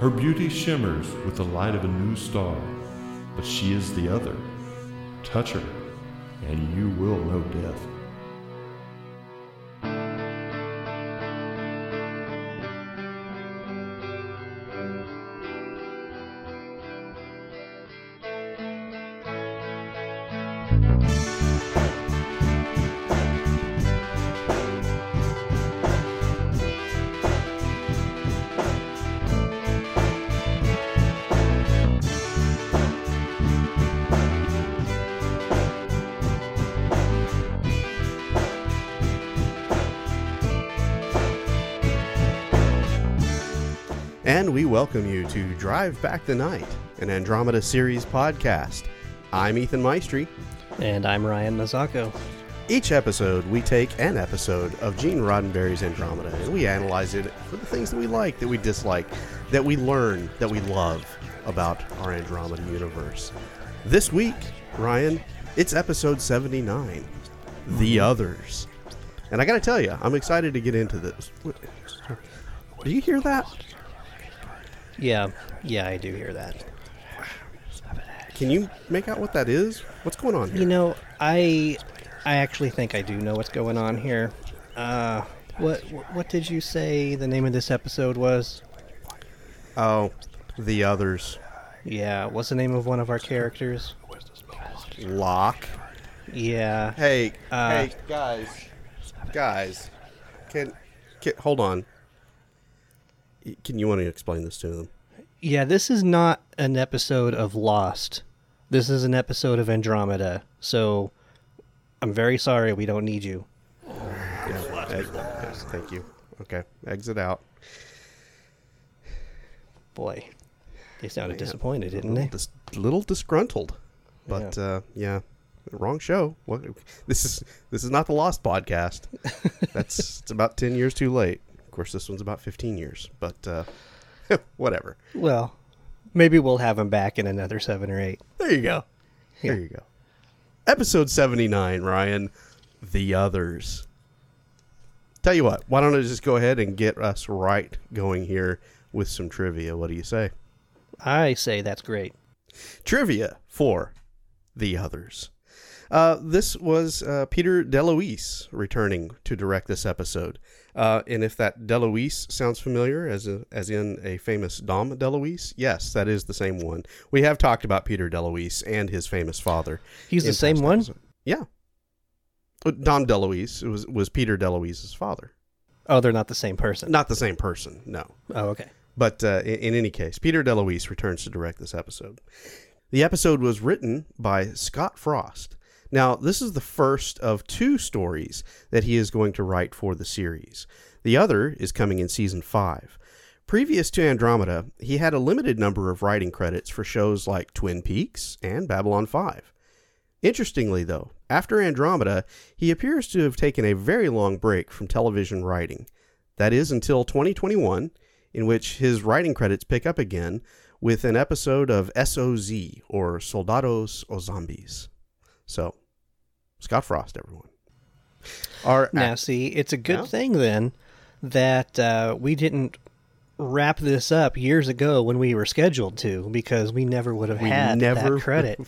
Her beauty shimmers with the light of a new star, but she is the other. Touch her, and you will know death. Welcome you to Drive Back the Night, an Andromeda series podcast. I'm Ethan Maestri. And I'm Ryan Mazzacco. Each episode, we take an episode of Gene Roddenberry's Andromeda and we analyze it for the things that we like, that we dislike, that we learn, that we love about our Andromeda universe. This week, Ryan, it's episode 79 The mm-hmm. Others. And I got to tell you, I'm excited to get into this. Do you hear that? Yeah, yeah, I do hear that. Can you make out what that is? What's going on here? You know, I I actually think I do know what's going on here. Uh, what what did you say the name of this episode was? Oh, the others. Yeah, what's the name of one of our characters? Locke. Yeah. Hey, Uh, hey, guys, guys, can, can hold on. Y- Can you want to explain this to them? Yeah, this is not an episode of Lost. This is an episode of Andromeda. So I'm very sorry we don't need you. Yeah, ex- yes, thank you. Okay, exit out. Boy, they sounded Yeah. disappointed, didn't little, they? dis- little disgruntled, but Yeah. uh, yeah, wrong show. What? This is this is not the Lost podcast. That's it's about ten years too late. Of course, this one's about fifteen years, but uh, whatever. Well, maybe we'll have him back in another seven or eight. There you go. There you go. Episode 79, Ryan. The Others. Tell you what, why don't I just go ahead and get us right going here with some trivia? What do you say? I say that's great. Trivia for The Others. Uh, this was uh, Peter DeLuise returning to direct this episode. Uh, and if that DeLuise sounds familiar, as a, as in a famous Dom DeLuise, yes, that is the same one. We have talked about Peter DeLuise and his famous father. He's the same one? episodes. Yeah. Uh, Dom DeLuise was was Peter DeLuise's father. Oh, they're not the same person. Not the same person, no. Oh, okay. But uh, in, in any case, Peter DeLuise returns to direct this episode. The episode was written by Scott Frost. Now, this is the first of two stories that he is going to write for the series. The other is coming in season five. Previous to Andromeda, he had a limited number of writing credits for shows like Twin Peaks and Babylon 5. Interestingly, though, after Andromeda, he appears to have taken a very long break from television writing. That is until 2021, in which his writing credits pick up again with an episode of SOZ, or Soldados o Zombies. So, Scott Frost, everyone. Our Now, see, it's a good Yeah. thing then that uh, we didn't wrap this up years ago when we were scheduled to, because we never would have We had never that credit.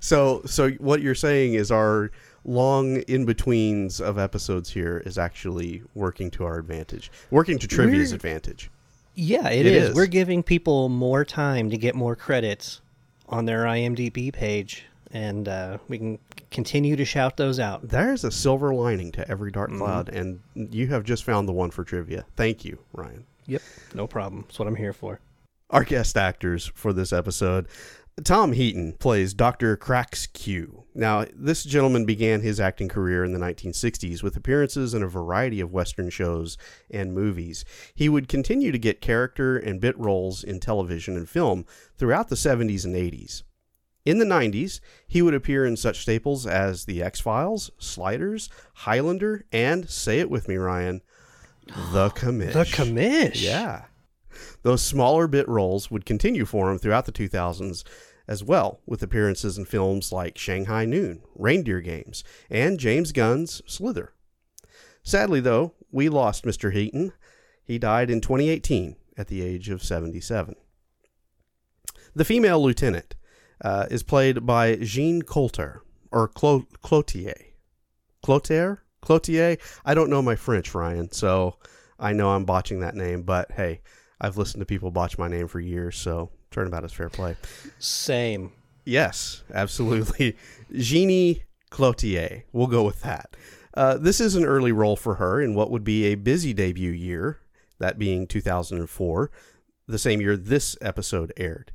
So, so what you're saying is our long in betweens of episodes here is actually working to our advantage, working to trivia's We're- advantage. yeah, it It is. is. We're giving people more time to get more credits on their IMDb page, and uh, we can continue to shout those out. There's a silver lining to every dark mm-hmm. cloud, and you have just found the one for trivia. Thank you, Ryan. Yep, no problem. That's what I'm here for. Our guest actors for this episode. Tom Heaton plays Dr. Cracks Q. Now, this gentleman began his acting career in the 1960s with appearances in a variety of Western shows and movies. He would continue to get character and bit roles in television and film throughout the 70s and 80s. In the 90s, he would appear in such staples as The X Files, Sliders, Highlander, and, say it with me, Ryan, The Commish. The commish. Yeah. Those smaller bit roles would continue for him throughout the 2000s as well, with appearances in films like Shanghai Noon, Reindeer Games, and James Gunn's Slither. Sadly, though, we lost Mr. Heaton. He died in 2018 at the age of 77. The female lieutenant uh, is played by Jean Coulter or Clo- Clotier. Clotier? Cloutier? I don't know my French, Ryan, so I know I'm botching that name, but hey, I've listened to people botch my name for years, so turnabout is fair play. Same. Yes, absolutely. Jeannie Clotier. We'll go with that. Uh, this is an early role for her in what would be a busy debut year, that being 2004, the same year this episode aired.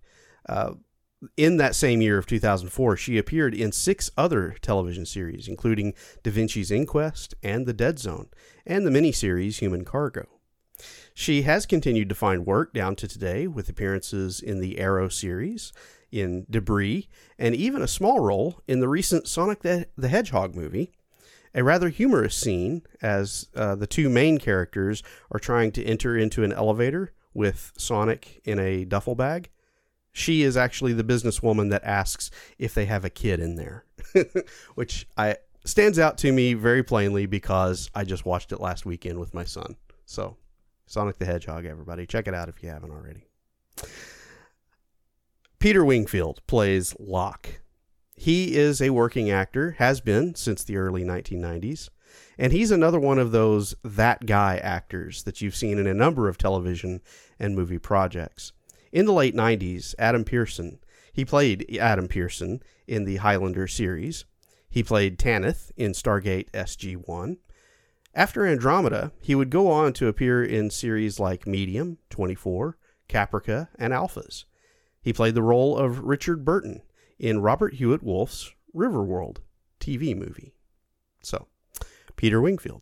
Uh, in that same year of 2004, she appeared in six other television series, including Da Vinci's Inquest and The Dead Zone, and the miniseries Human Cargo. She has continued to find work down to today with appearances in the Arrow series, in Debris, and even a small role in the recent Sonic the, Hedgehog movie. A rather humorous scene as uh, the two main characters are trying to enter into an elevator with Sonic in a duffel bag. She is actually the businesswoman that asks if they have a kid in there, which I stands out to me very plainly because I just watched it last weekend with my son. So, Sonic the Hedgehog, everybody, check it out if you haven't already. Peter Wingfield plays Locke. He is a working actor, has been since the early 1990s, and he's another one of those that guy actors that you've seen in a number of television and movie projects. In the late 90s, Adam Pearson, he played Adam Pearson in the Highlander series. He played Tanith in Stargate SG 1. After Andromeda, he would go on to appear in series like Medium, 24, Caprica, and Alphas. He played the role of Richard Burton in Robert Hewitt Wolfe's Riverworld TV movie. So, Peter Wingfield.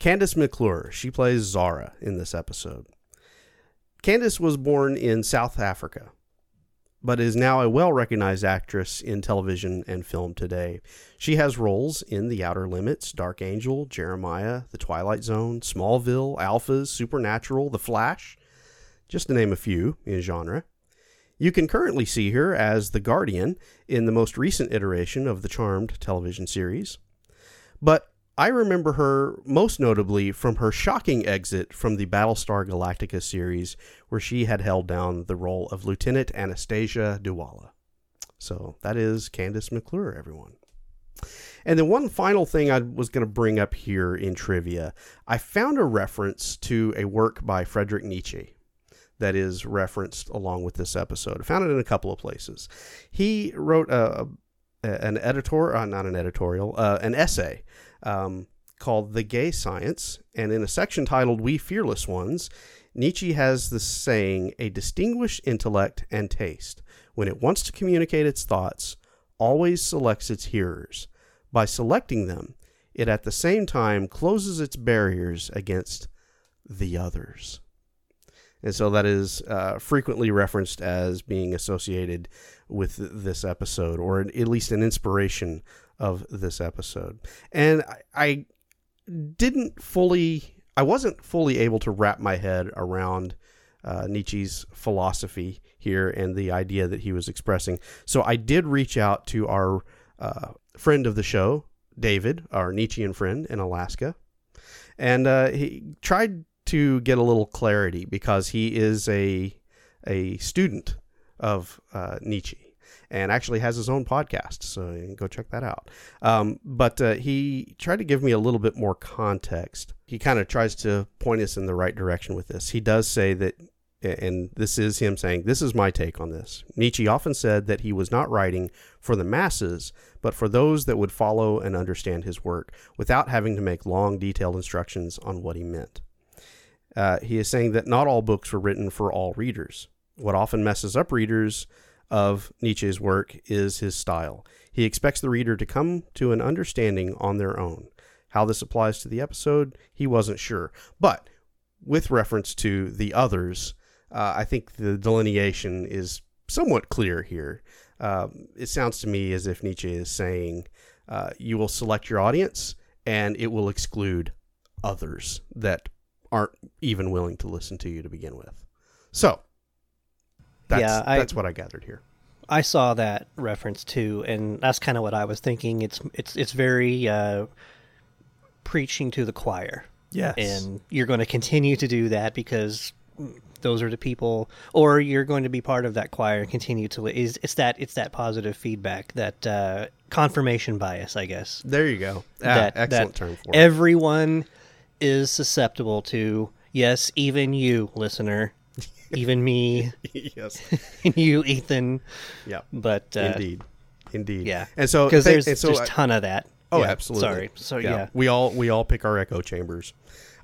Kandyse McClure, she plays Zara in this episode. Kandyse was born in South Africa, but is now a well recognized actress in television and film today. She has roles in The Outer Limits, Dark Angel, Jeremiah, The Twilight Zone, Smallville, Alphas, Supernatural, The Flash, just to name a few in genre. You can currently see her as the Guardian in the most recent iteration of the Charmed television series. But I remember her most notably from her shocking exit from the Battlestar Galactica series, where she had held down the role of Lieutenant Anastasia Dualla. So that is Kandyse McClure, everyone. And then one final thing I was going to bring up here in trivia I found a reference to a work by Friedrich Nietzsche that is referenced along with this episode. I found it in a couple of places. He wrote a an editor, uh, not an editorial, uh, an essay um, called The Gay Science. And in a section titled We Fearless Ones, Nietzsche has the saying, a distinguished intellect and taste, when it wants to communicate its thoughts, always selects its hearers. By selecting them, it at the same time closes its barriers against the others. And so that is uh, frequently referenced as being associated with this episode, or at least an inspiration of this episode. And I, I didn't fully, I wasn't fully able to wrap my head around uh, Nietzsche's philosophy here and the idea that he was expressing. So I did reach out to our uh, friend of the show, David, our Nietzschean friend in Alaska, and uh, he tried to get a little clarity because he is a a student of uh, Nietzsche and actually has his own podcast. So go check that out. Um, but uh, he tried to give me a little bit more context. He kind of tries to point us in the right direction with this. He does say that, and this is him saying, This is my take on this. Nietzsche often said that he was not writing for the masses, but for those that would follow and understand his work without having to make long, detailed instructions on what he meant. Uh, he is saying that not all books were written for all readers. What often messes up readers of Nietzsche's work is his style. He expects the reader to come to an understanding on their own. How this applies to the episode, he wasn't sure. But with reference to the others, uh, I think the delineation is somewhat clear here. Um, it sounds to me as if Nietzsche is saying uh, you will select your audience and it will exclude others that aren't even willing to listen to you to begin with. So, that's, Yeah, I- that's what I gathered here. I saw that reference too, and that's kind of what I was thinking. It's it's it's very uh, preaching to the choir, Yes. and you're going to continue to do that because those are the people, or you're going to be part of that choir and continue to. Is it's that it's that positive feedback, that uh, confirmation bias, I guess. There you go. Ah, that excellent that term for it. everyone is susceptible to. Yes, even you, listener, even me, yes. And you, Ethan. Yeah. But uh, Indeed. Indeed. yeah, And so because there's and so there's a ton of that. Oh, Yeah, absolutely. Sorry. So yeah. we all we all pick our echo chambers.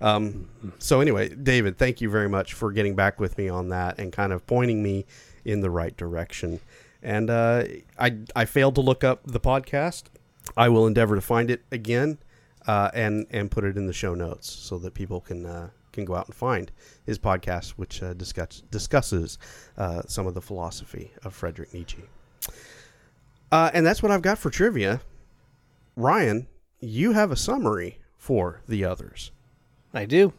Um, so anyway, David, thank you very much for getting back with me on that and kind of pointing me in the right direction. And uh, I I failed to look up the podcast. I will endeavor to find it again uh, and and put it in the show notes so that people can uh, can go out and find his podcast, which uh, discuss, discusses uh, some of the philosophy of Friedrich Nietzsche. Uh, and that's what I've got for trivia. Ryan, you have a summary for the others. I do.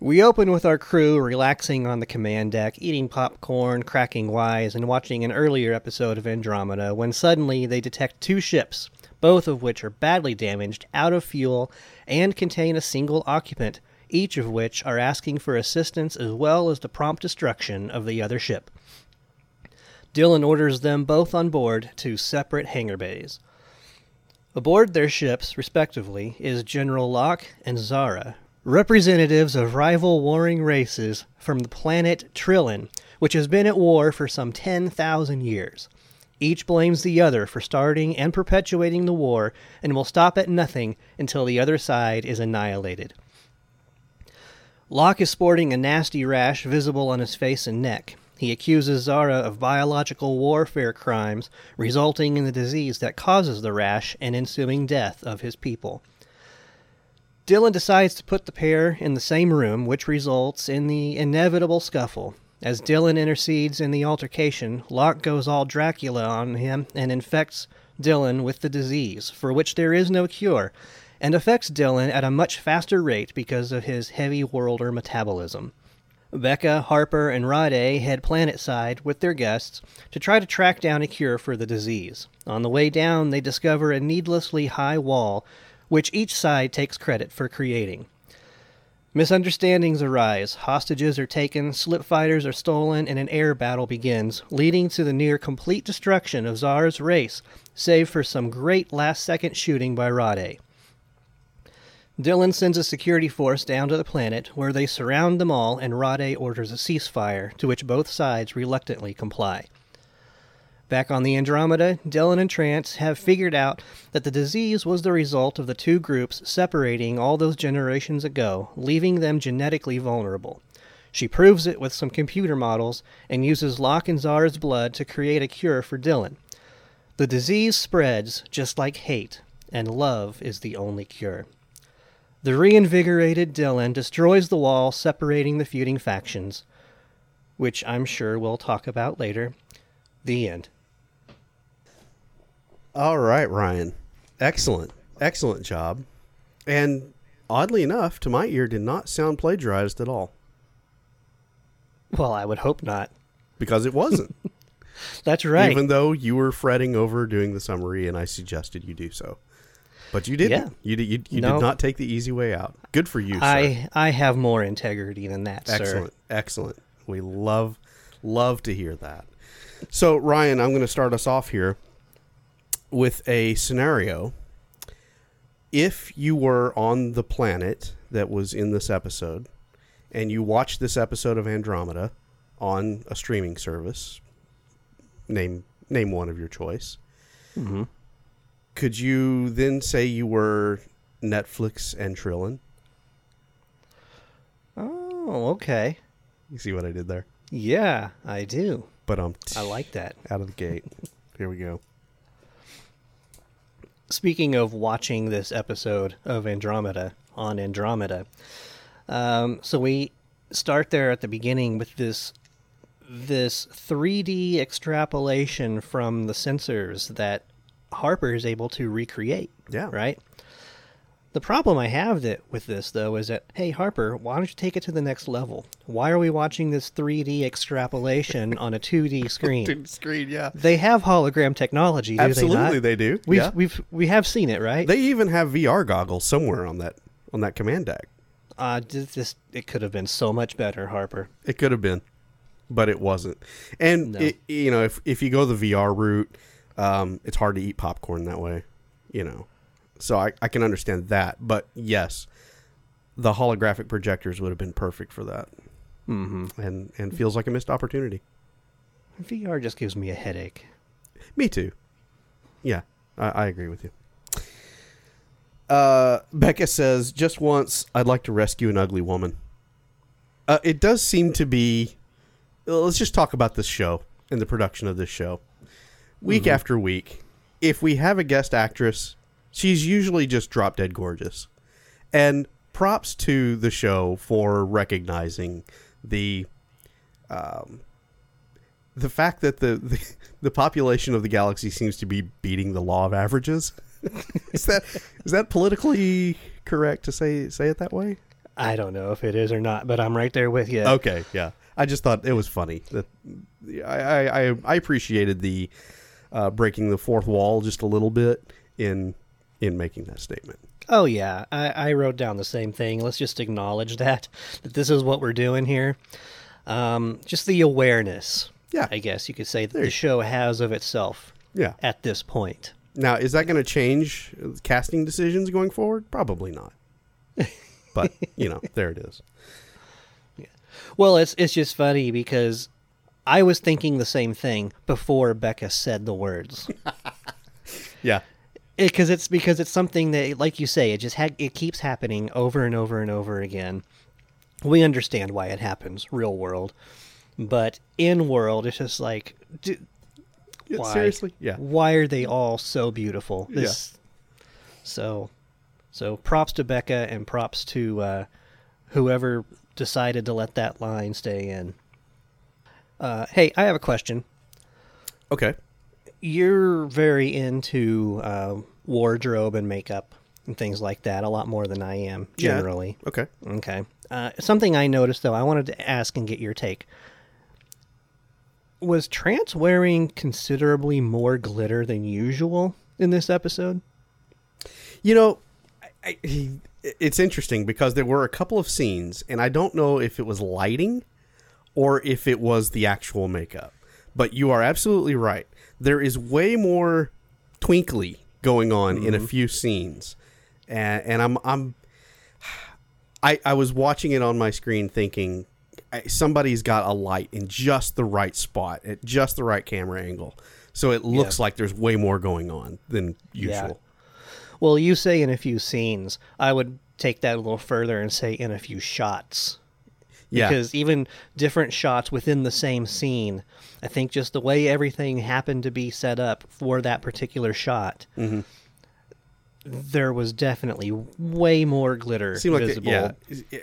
We open with our crew relaxing on the command deck, eating popcorn, cracking wise, and watching an earlier episode of Andromeda when suddenly they detect two ships, both of which are badly damaged, out of fuel, and contain a single occupant, each of which are asking for assistance as well as the prompt destruction of the other ship. Dylan orders them both on board to separate hangar bays. Aboard their ships, respectively, is General Locke and Zara, representatives of rival warring races from the planet Trillin, which has been at war for some 10,000 years. Each blames the other for starting and perpetuating the war and will stop at nothing until the other side is annihilated. Locke is sporting a nasty rash visible on his face and neck. He accuses Zara of biological warfare crimes resulting in the disease that causes the rash and ensuing death of his people. Dylan decides to put the pair in the same room, which results in the inevitable scuffle. As Dylan intercedes in the altercation, Locke goes all Dracula on him and infects Dylan with the disease, for which there is no cure, and affects Dylan at a much faster rate because of his heavy worlder metabolism. Beka, Harper, and Rhade head planetside with their guests to try to track down a cure for the disease. On the way down, they discover a needlessly high wall, which each side takes credit for creating. Misunderstandings arise, hostages are taken, slip fighters are stolen, and an air battle begins, leading to the near complete destruction of Zara's race, save for some great last second shooting by Rhade. Dylan sends a security force down to the planet, where they surround them all, and Rhade orders a ceasefire, to which both sides reluctantly comply. Back on the Andromeda, Dylan and Trance have figured out that the disease was the result of the two groups separating all those generations ago, leaving them genetically vulnerable. She proves it with some computer models and uses Locke and Zara's blood to create a cure for Dylan. The disease spreads just like hate, and love is the only cure. The reinvigorated Dylan destroys the wall separating the feuding factions, which I'm sure we'll talk about later. The end. All right, Ryan. Excellent. Excellent job. And oddly enough, to my ear, did not sound plagiarized at all Well, I would hope not. because it wasn't. That's right. Even though you were fretting over doing the summary and I suggested you do so. But you didn't. Yeah. You, did, you, you No. did not take the easy way out. Good for you, sir. I I have more integrity than that, sir. Excellent. Excellent. We love love to hear that. So, Ryan, I'm going to start us off here with a scenario. If you were on the planet that was in this episode and you watched this episode of Andromeda on a streaming service, name name one of your choice. Mhm. Could you then say you were Netflix and Trillin? Oh, okay. You see what I did there? Yeah, I do. But um, I like that. out of the gate. Here we go. Speaking of watching this episode of Andromeda on Andromeda, um, so we start there at the beginning with this this 3D extrapolation from the sensors that Harper is able to recreate. Yeah. Right. The problem I have that with this though is that hey Harper, why don't you take it to the next level? Why are we watching this 3D extrapolation on a 2D screen? 2D screen, yeah. They have hologram technology, do Absolutely, they not? they do. We've yeah. we've we have seen it, right? They even have VR goggles somewhere on that on that command deck. Uh, this, this it could have been so much better, Harper. It could have been, but it wasn't. And No. it, you know, if if you go the VR route, um, it's hard to eat popcorn that way. You know, so I, I can understand that. But yes, the holographic projectors would have been perfect for that, Mm-hmm. and and feels like a missed opportunity. VR just gives me a headache. Me too. Yeah, I, I agree with you. Uh, Beka says, "Just once, I'd like to rescue an ugly woman." Uh, it does seem to be. Let's just talk about this show and the production of this show. Week after week, if we have a guest actress, she's usually just drop dead gorgeous. And props to the show for recognizing the um, the fact that the, the the population of the galaxy seems to be beating the law of averages. is that is that politically correct to say say it that way? I don't know if it is or not, but I'm right there with you. Okay, yeah. I just thought it was funny that I, I, I appreciated the uh, breaking the fourth wall just a little bit in in making that statement. Oh yeah, I, I wrote down the same thing. Let's just acknowledge that that this is what we're doing here. Um, just the awareness, Yeah. I guess you could say that There the show has of itself Yeah. at this point. Now, is that going to change casting decisions going forward? Probably not. But you know, there it is. Well, it's it's just funny because I was thinking the same thing before Beka said the words. Yeah. because it's because it's something that, like you say, it just ha- it keeps happening over and over and over again. We understand why it happens, real world, but in world, it's just like, d- Yeah, why? Seriously? Yeah. Why are they all so beautiful? This, So, so props to Beka and props to uh, whoever decided to let that line stay in. Uh, hey, I have a question. Okay. You're very into uh, wardrobe and makeup and things like that a lot more than I am Yeah. generally. Okay. Okay. Uh, something I noticed though, I wanted to ask and get your take. Was Trance wearing considerably more glitter than usual in this episode? You know, I, I, it's interesting because there were a couple of scenes, and I don't know if it was lighting or if it was the actual makeup. But you are absolutely right. There is way more twinkly going on in a mm-hmm. few scenes, and, and I'm I'm I I was watching it on my screen thinking I- somebody's got a light in just the right spot at just the right camera angle, so it looks like there's way more going on than Yeah. usual. Well, you say in a few scenes. I would take that a little further and say in a few shots. Yeah. Because even different shots within the same scene, I think just the way everything happened to be set up for that particular shot, Mm-hmm. there was definitely way more glitter seem like it, visible. yeah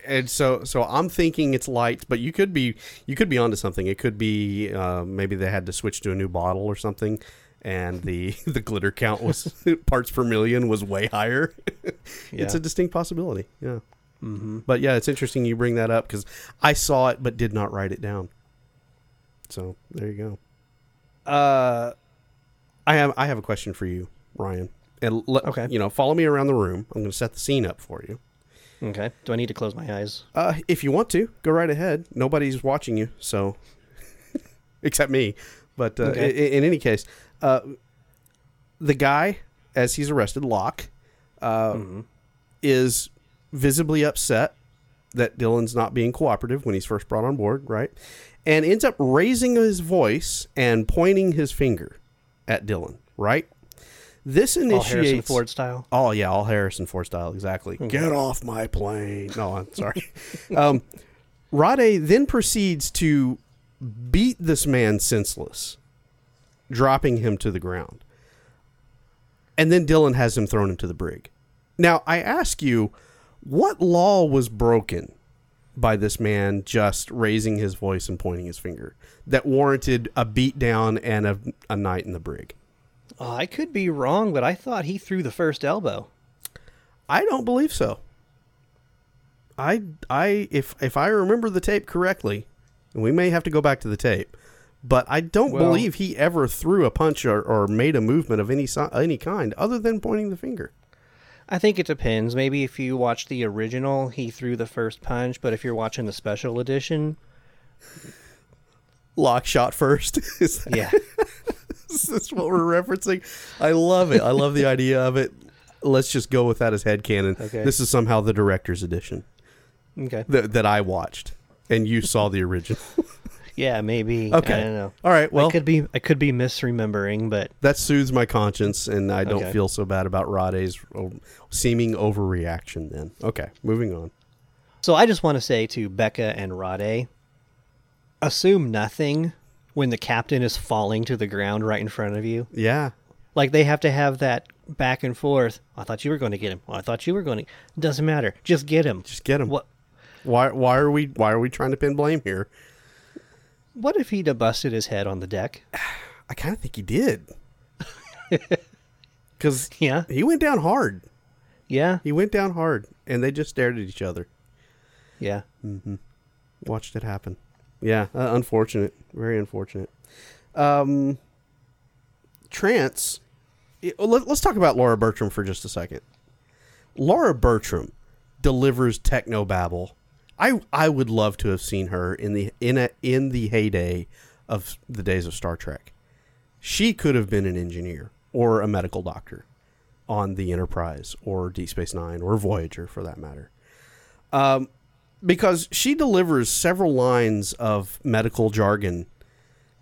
and so so i'm thinking it's light but you could be you could be onto something it could be uh, maybe they had to switch to a new bottle or something and the the glitter count was parts per million was way higher it's Yeah. a distinct possibility yeah mm-hmm. but yeah it's interesting you bring that up because i saw it but did not write it down so there you go Uh, i have i have a question for you ryan and let, Okay. you know follow me around the room i'm going to set the scene up for you okay. Do I need to close my eyes? Uh, if you want to, go right ahead. Nobody's watching you, so except me. But uh, Okay. i- in, any case, uh, the guy, as he's arrested, Locke, uh, is visibly upset that Dylan's not being cooperative when he's first brought on board, right? And ends up raising his voice and pointing his finger at Dylan, right? This All initiates Harrison Ford style. Oh yeah, all Harrison Ford style, exactly. Get off my plane. No, I'm sorry. um, Rhade then proceeds to beat this man senseless, dropping him to the ground. And then Dylan has him thrown into the brig. Now I ask you, what law was broken by this man just raising his voice and pointing his finger that warranted a beatdown and a, a night in the brig? Oh, I could be wrong, but I thought he threw the first elbow. I don't believe so. I I if if I remember the tape correctly, and we may have to go back to the tape, but I don't Well- believe he ever threw a punch or, or made a movement of any any kind other than pointing the finger. I think it depends. Maybe if you watch the original, he threw the first punch, but if you're watching the special edition, Locke shot first. That- yeah. is this what we're referencing? I love it. I love the idea of it. Let's just go with that as headcanon. Okay. This is somehow the director's edition okay. that, that I watched, and you saw the original. Yeah, maybe. Okay. I don't know. All right. Well, I could be I could be misremembering, but that soothes my conscience, and I don't Okay. feel so bad about Rhade's oh, seeming overreaction. Then, okay, moving on. so I just want to say to Beka and Rhade, assume nothing when the captain is falling to the ground right in front of you. Yeah, Like they have to have that back and forth. I thought you were going to get him. Well, I thought you were going to. Doesn't matter. Just get him. just get him. What? Why? Why are we? Why are we trying to pin blame here? What if he'd have busted his head on the deck? I kind of think he did, because Yeah. he went down hard. Yeah. He went down hard, and they just stared at each other. Yeah. Mm-hmm. watched it happen. Yeah, uh, unfortunate, very unfortunate. Um, Trance. Let, us talk about Laura Bertram for just a second. Laura Bertram delivers techno babble. I I would love to have seen her in the in a, in the heyday of the days of Star Trek. She could have been an engineer or a medical doctor on the Enterprise or Deep Space Nine or Voyager for that matter um, because she delivers several lines of medical jargon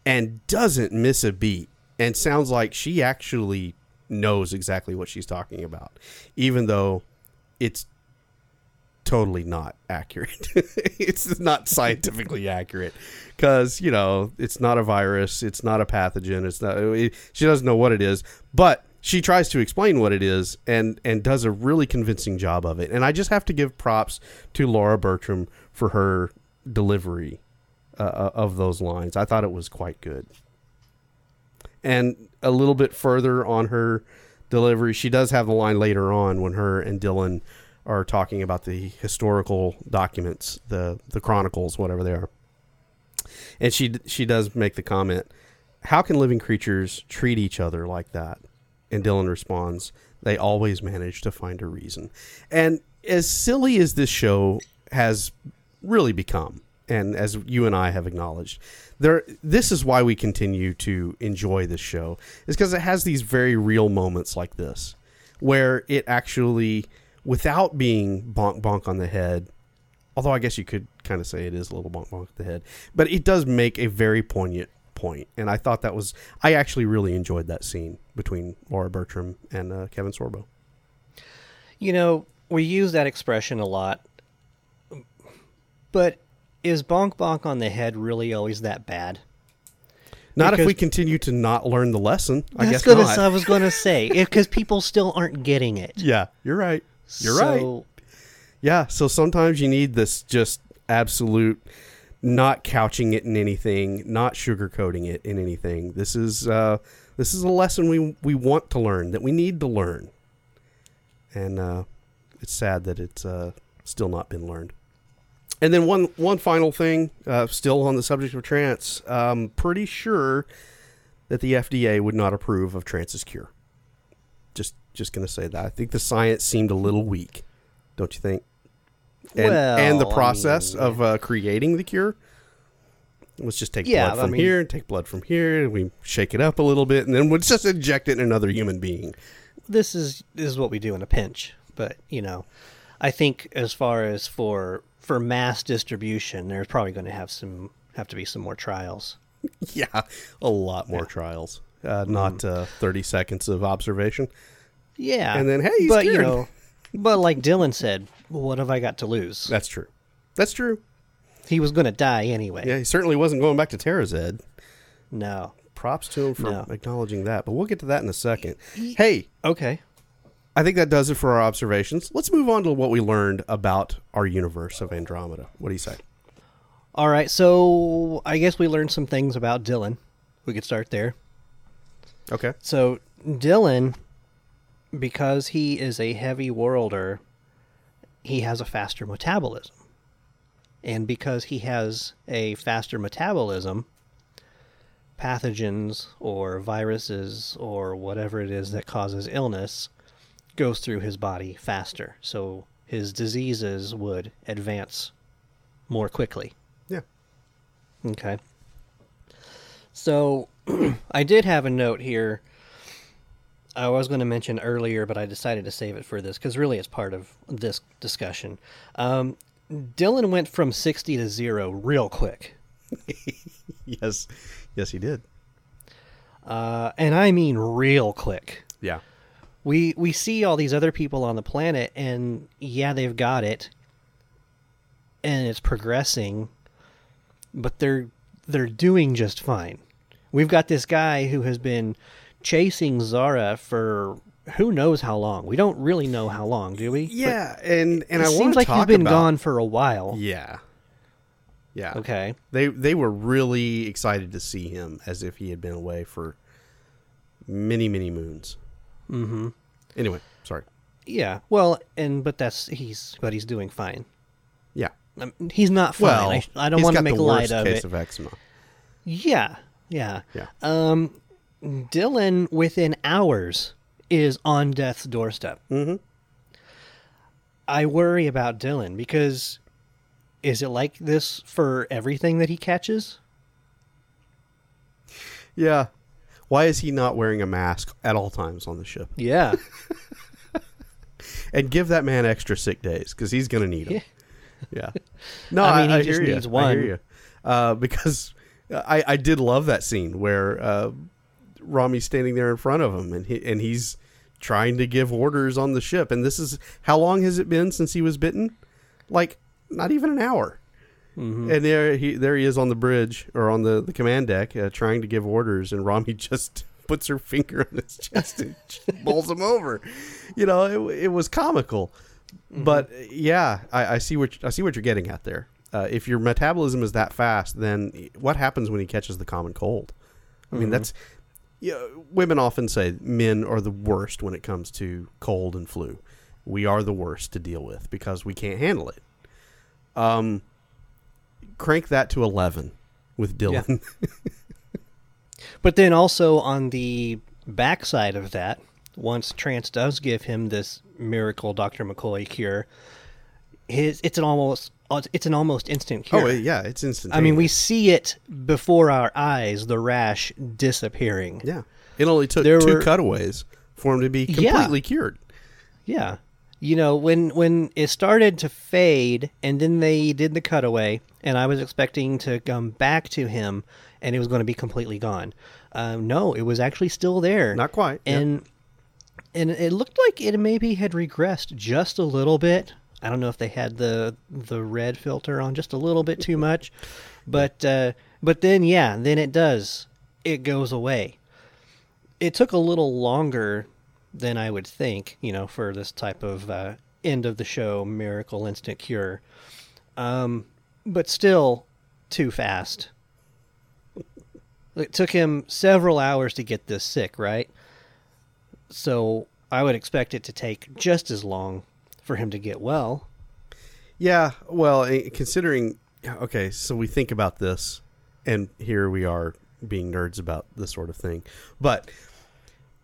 and doesn't miss a beat and sounds like she actually knows exactly what she's talking about even though it's totally not accurate. It's not scientifically accurate because you know it's not a virus it's not a pathogen it's not it, she doesn't know what it is but she tries to explain what it is and and does a really convincing job of it. And i just have to give props to laura bertram for her delivery uh, of those lines. I thought it was quite good. And a little bit further on her delivery she does have the line later on when her and dylan are talking about the historical documents the the chronicles whatever they are. And she she does make the comment how can living creatures treat each other like that? And dylan responds they always manage to find a reason. And as silly as this show has really become and as you and i have acknowledged there this is why we continue to enjoy this show is because it has these very real moments like this where it actually without being bonk bonk on the head although I guess you could kind of say it is a little bonk bonk at the head, but it does make a very poignant point, and I thought that was I actually really enjoyed that scene between Laura Bertram and uh, Kevin Sorbo. You know, we use that expression a lot, but is bonk bonk on the head really always that bad? Not if we continue to not learn the lesson. I guess gonna, not. I was going to say because people still aren't getting it. yeah, you're right. You're right. Yeah, so sometimes you need this just absolute not couching it in anything, not sugarcoating it in anything. This is uh, this is a lesson we we want to learn that we need to learn, and uh, it's sad that it's uh, still not been learned. And then one one final thing, uh, still on the subject of trance, um, pretty sure that the FDA would not approve of trance's cure. Just just gonna say that. I think the science seemed a little weak, don't you think? And, and the Well, I process mean- of uh, creating the cure. Let's just take Yeah, blood I from mean- here and take blood from here, and we shake it up a little bit, and then we'll just inject it in another human being. this is this is what we do in a pinch. But you know, I think as far as for for mass distribution, there's probably going to have some have to be some more trials. Yeah, a lot more trials, uh, not uh, thirty seconds of observation. Yeah, And then, hey, he's but you know, but like Dylan said, what have I got to lose? That's true. That's true. He was going to die anyway. Yeah, he certainly wasn't going back to Tarazed. No. Props to him for No. acknowledging that, but we'll get to that in a second. Hey, Okay. I think that does it for our observations. Let's move on to what we learned about our universe of Andromeda. What do you say? All right. So I guess we learned some things about Dylan. We could start there. Okay. So Dylan, because he is a heavy worlder, he has a faster metabolism. And because he has a faster metabolism, pathogens or viruses or whatever it is that causes illness goes through his body faster, so his diseases would advance more quickly. Yeah. Okay. So I did have a note here. I was going to mention earlier, but I decided to save it for this because really it's part of this discussion. Um, Dylan went from 60 to zero real quick. Yes. Yes, he did. Uh, and I mean real quick. Yeah. We we see all these other people on the planet, and yeah, they've got it, and it's progressing, but they're they're doing just fine. We've got this guy who has been chasing Zara for who knows how long. We don't really know how long, do we? Yeah, and and it I seems like he's been about, gone for a while. Yeah. Yeah. Okay. They they were really excited to see him as if he had been away for many many moons. Mm-hmm. Anyway, sorry. Yeah. Well, and but that's he's but he's doing fine. Yeah. Um, he's not fine. Well, I, I don't want to make light of case it. of eczema. Yeah, yeah. Yeah. Um, Dylan, within hours, is on death's doorstep. Mm-hmm. I worry about Dylan because is it like this for everything that he catches? Yeah. Why is he not wearing a mask at all times on the ship? Yeah. And give that man extra sick days because he's going to need them. Yeah. No, I I, mean, he I just needs you. I one. hear you. Uh, because I, I did love that scene where uh, Rommie's standing there in front of him and he, and he's trying to give orders on the ship. And this is how long has it been since he was bitten? Like not even an hour. Mm-hmm. And there he there he is on the bridge or on the, the command deck uh, trying to give orders, and Rommie just puts her finger on his chest and bowls him over. You know, it, it was comical, but uh, yeah, I, I see what I see what you're getting at there. Uh, if your metabolism is that fast, then what happens when he catches the common cold? I mean, that's you know, women often say men are the worst when it comes to cold and flu. We are the worst to deal with because we can't handle it. Um, crank that to eleven with Dylan. But then also on the backside of that, once Trance does give him this miracle Dr. McCoy cure, his it's an almost it's an almost instant cure. oh yeah, it's instant. I mean, we see it before our eyes, the rash disappearing. yeah. It only took There two were- cutaways for him to be Yeah. completely cured. Yeah. You know, when when it started to fade and then they did the cutaway and I was expecting to come back to him and it was going to be completely gone. Um, no, it was actually still there. Not quite. yeah. And and it looked like it maybe had regressed just a little bit. I don't know if they had the the red filter on just a little bit too much. But uh, but then yeah, then it does. It goes away. It took a little longer than I would think, you know, for this type of uh, end of the show miracle instant cure. Um, but still too fast. It took him several hours to get this sick, right? So I would expect it to take just as long for him to get well. Yeah, well, eh, considering okay, so we think about this, and here we are being nerds about this sort of thing. But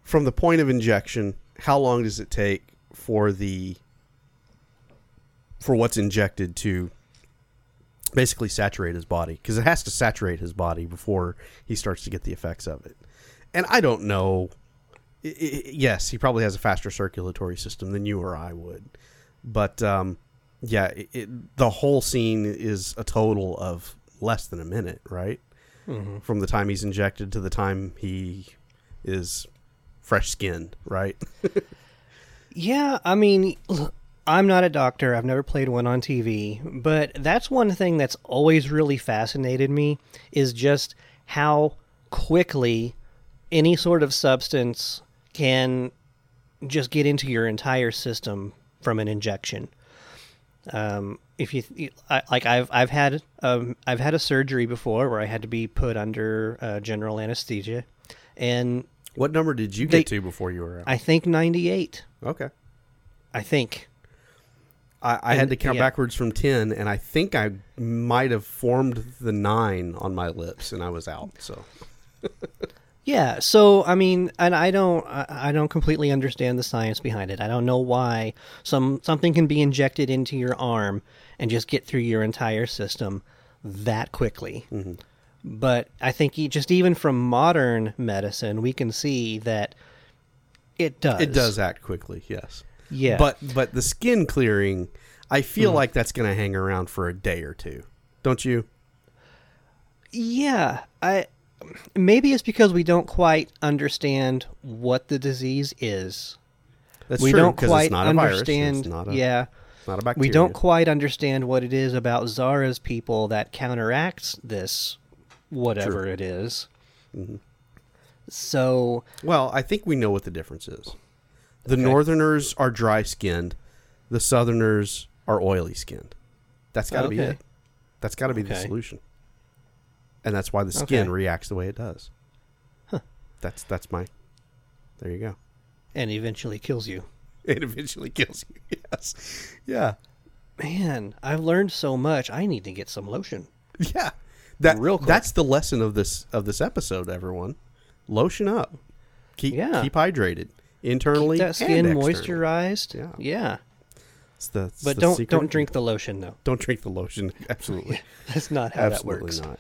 from the point of injection, how long does it take for the for what's injected to basically saturate his body? Because it has to saturate his body before he starts to get the effects of it. And I don't know. I- I- yes, he probably has a faster circulatory system than you or I would, but um, yeah, it, it, the whole scene is a total of less than a minute, right? From the time he's injected to the time he is fresh skinned, right? Yeah, I mean, look, I'm not a doctor. I've never played one on TV, but that's one thing that's always really fascinated me is just how quickly any sort of substance can just get into your entire system from an injection. Um, if you I, like, I've I've had um, I've had a surgery before where I had to be put under uh, general anesthesia, and what number did you They- get to before you were out? I think 98. okay. I think. I, I had to count yeah. backwards from 10, and I think I might have formed the 9 on my lips, and I was out. So, Yeah, so I mean, and I don't, I don't completely understand the science behind it. I don't know why some something can be injected into your arm and just get through your entire system that quickly. Mm-hmm. But I think just even from modern medicine, we can see that it does. It does act quickly, yes. Yeah. But but the skin clearing, I feel mm-hmm. like that's going to hang around for a day or two. Don't you? Yeah, I maybe it's because we don't quite understand what the disease is. That's we true, don't quite it's not a virus. It's not a, yeah, it's not a bacteria. we don't quite understand what it is about Zara's people that counteracts this, whatever it is. Mm-hmm. So Well, I think we know what the difference is. The Northerners are dry skinned. The Southerners are oily skinned. That's got to be it. That's got to be the solution. And that's why the skin Okay. reacts the way it does. Huh. That's that's my. There you go. and eventually kills you. It eventually kills you. Yes. Yeah. Man, I've learned so much. I need to get some lotion. Yeah. That Real quick. That's the lesson of this of this episode. Everyone, lotion up. Keep Yeah. keep hydrated internally. Keep that skin moisturized. Yeah. yeah. It's the, it's But don't secret don't drink the lotion though. Don't drink the lotion. Absolutely. That's not how Absolutely that works. not.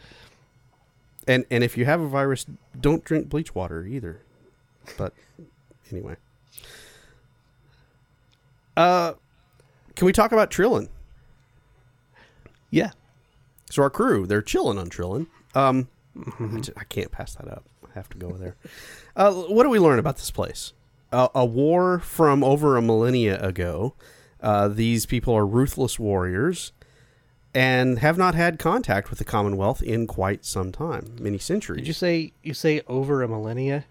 And and if you have a virus, don't drink bleach water either. But anyway. Uh can we talk about Trillin? Yeah. So our crew, they're chilling on Trillin. Um I, ju- I can't pass that up. I have to go there. Uh, what do we learn about this place? Uh, a war from over a millennia ago. Uh, these people are ruthless warriors and have not had contact with the Commonwealth in quite some time, many centuries. Did you say you say over a millennia?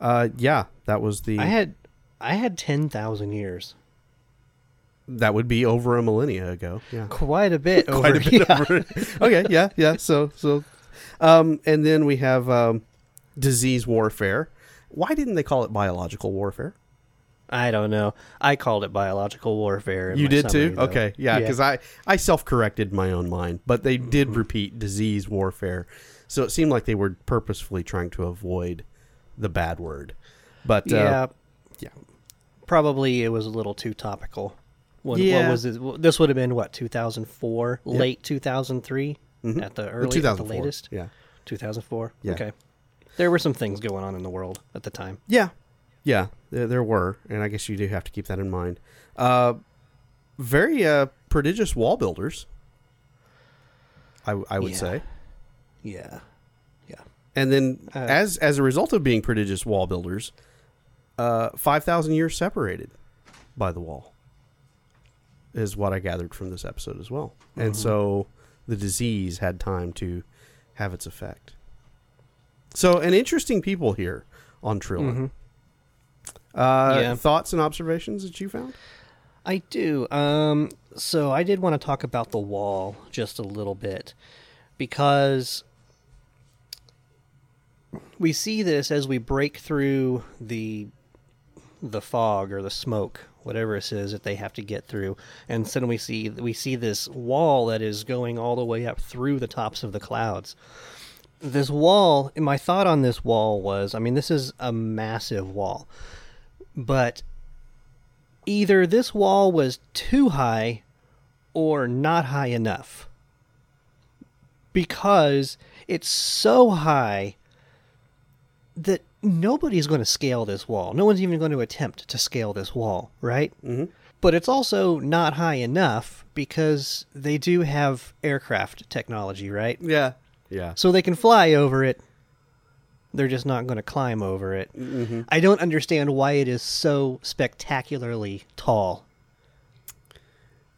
Uh, yeah, that was the. I had I had ten thousand years. that would be over a millennia ago. Yeah, Quite a bit over. quite a bit yeah. over. okay, yeah, yeah. So, so, um, and then we have um, disease warfare. Why didn't they call it biological warfare? I don't know. I called it biological warfare. You did too. though. Okay, yeah, because I I self corrected my own mind, but they did Mm-hmm. repeat disease warfare, so it seemed like they were purposefully trying to avoid the bad word. But yeah, uh, yeah, probably it was a little too topical. When, Yeah. What was it? This would have been what 2004, late 2003 at the early, at the 2004. latest. Yeah, 2004. Yeah. Okay. There were some things going on in the world at the time. yeah, yeah. There, there were, and I guess you do have to keep that in mind. Uh, very uh, prodigious wall builders. I, I would Yeah. say. Yeah. Yeah. And then, Uh, as as a result of being prodigious wall builders, uh, five thousand years separated by the wall is what I gathered from this episode as well. And so the disease had time to have its effect. So, an interesting people here on Trillin. Uh, Yeah. Thoughts and observations that you found? I do. Um, so I did want to talk about the wall just a little bit because we see this as we break through the the fog or the smoke, whatever it is that they have to get through, and suddenly we see we see this wall that is going all the way up through the tops of the clouds. This wall, my thought on this wall was, I mean, this is a massive wall, but either this wall was too high or not high enough because it's so high that nobody's going to scale this wall. No one's even going to attempt to scale this wall, right? Mm-hmm. But it's also not high enough because they do have aircraft technology, right? Yeah. Yeah. So they can fly over it. They're just not going to climb over it. I don't understand why it is so spectacularly tall.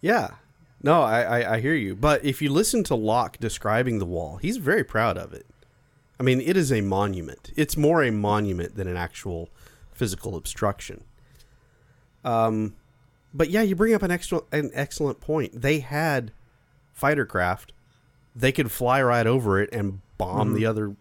Yeah. No, I, I, I hear you. But if you listen to Locke describing the wall, he's very proud of it. I mean, it is a monument. It's more a monument than an actual physical obstruction. Um, but yeah, you bring up an extra, an excellent point. They had fighter craft. They could fly right over it and bomb the other,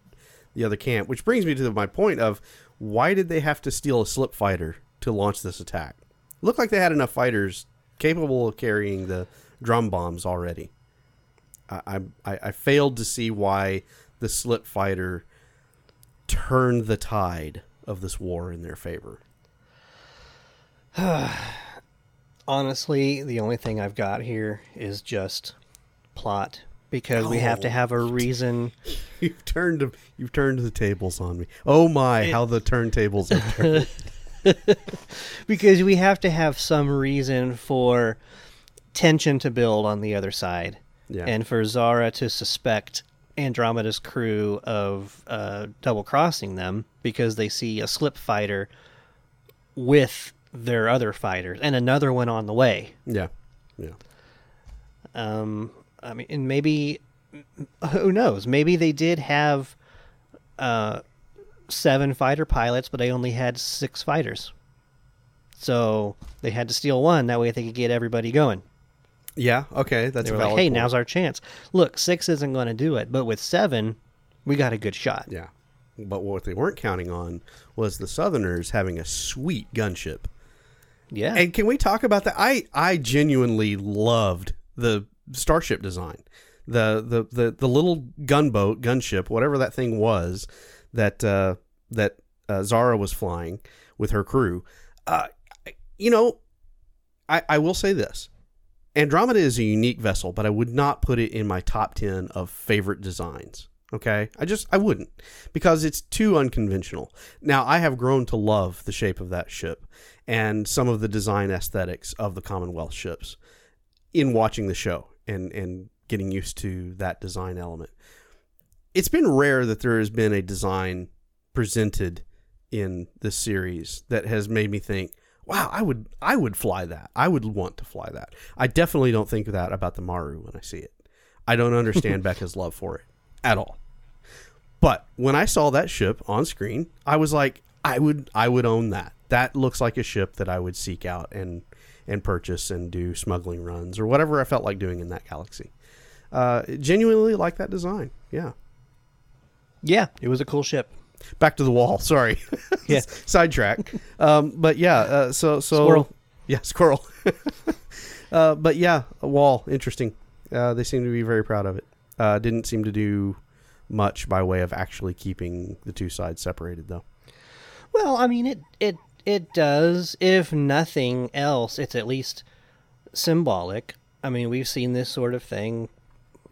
the other camp. Which brings me to my point of why did they have to steal a slip fighter to launch this attack? Looked like they had enough fighters capable of carrying the drum bombs already. I, I, I failed to see why the slip fighter turned the tide of this war in their favor? Honestly, the only thing I've got here is just plot because we have to Oh. have a reason. You've turned you've turned the tables on me. Oh my, how the turntables have turned. because we have to have some reason for tension to build on the other side Yeah. and for Zara to suspect Andromeda's crew of uh, double crossing them because they see a slip fighter with their other fighters and another one on the way. yeah. Yeah. Um, I mean, and maybe who knows? Maybe they did have uh, seven fighter pilots, but they only had six fighters. So they had to steal one. That way they could get everybody going. Yeah, okay, that's They were like, "Hey, point. now's our chance. Look, six isn't going to do it, but with seven, we got a good shot." Yeah. But what they weren't counting on was the Southerners having a sweet gunship. Yeah, And can we talk about that? I I genuinely loved the starship design. The the the, the little gunboat, gunship, whatever that thing was that uh, that uh, Zara was flying with her crew. Uh, you know, I I will say this. Andromeda is a unique vessel, but I would not put it in my top 10 of favorite designs. Okay? I just I wouldn't because it's too unconventional. Now, I have grown to love the shape of that ship and some of the design aesthetics of the Commonwealth ships in watching the show and and getting used to that design element. It's been rare that there has been a design presented in this series that has made me think, "Wow, I would I would fly that. I would want to fly that." I definitely don't think that about the Maru when I see it. I don't understand Beka's love for it at all. But when I saw that ship on screen, I was like, I would I would own that. That looks like a ship that I would seek out and and purchase and do smuggling runs or whatever I felt like doing in that galaxy. Uh, genuinely like that design. Yeah. yeah, it was a cool ship. Back to the wall. Sorry. Yeah. Sidetrack. Um, but yeah. Uh, so so Squirrel. Yeah, squirrel. uh, but yeah, a wall. Interesting. Uh, they seem to be very proud of it. Uh, didn't seem to do much by way of actually keeping the two sides separated, though. Well, I mean, it it it does. If nothing else, it's at least symbolic. I mean, we've seen this sort of thing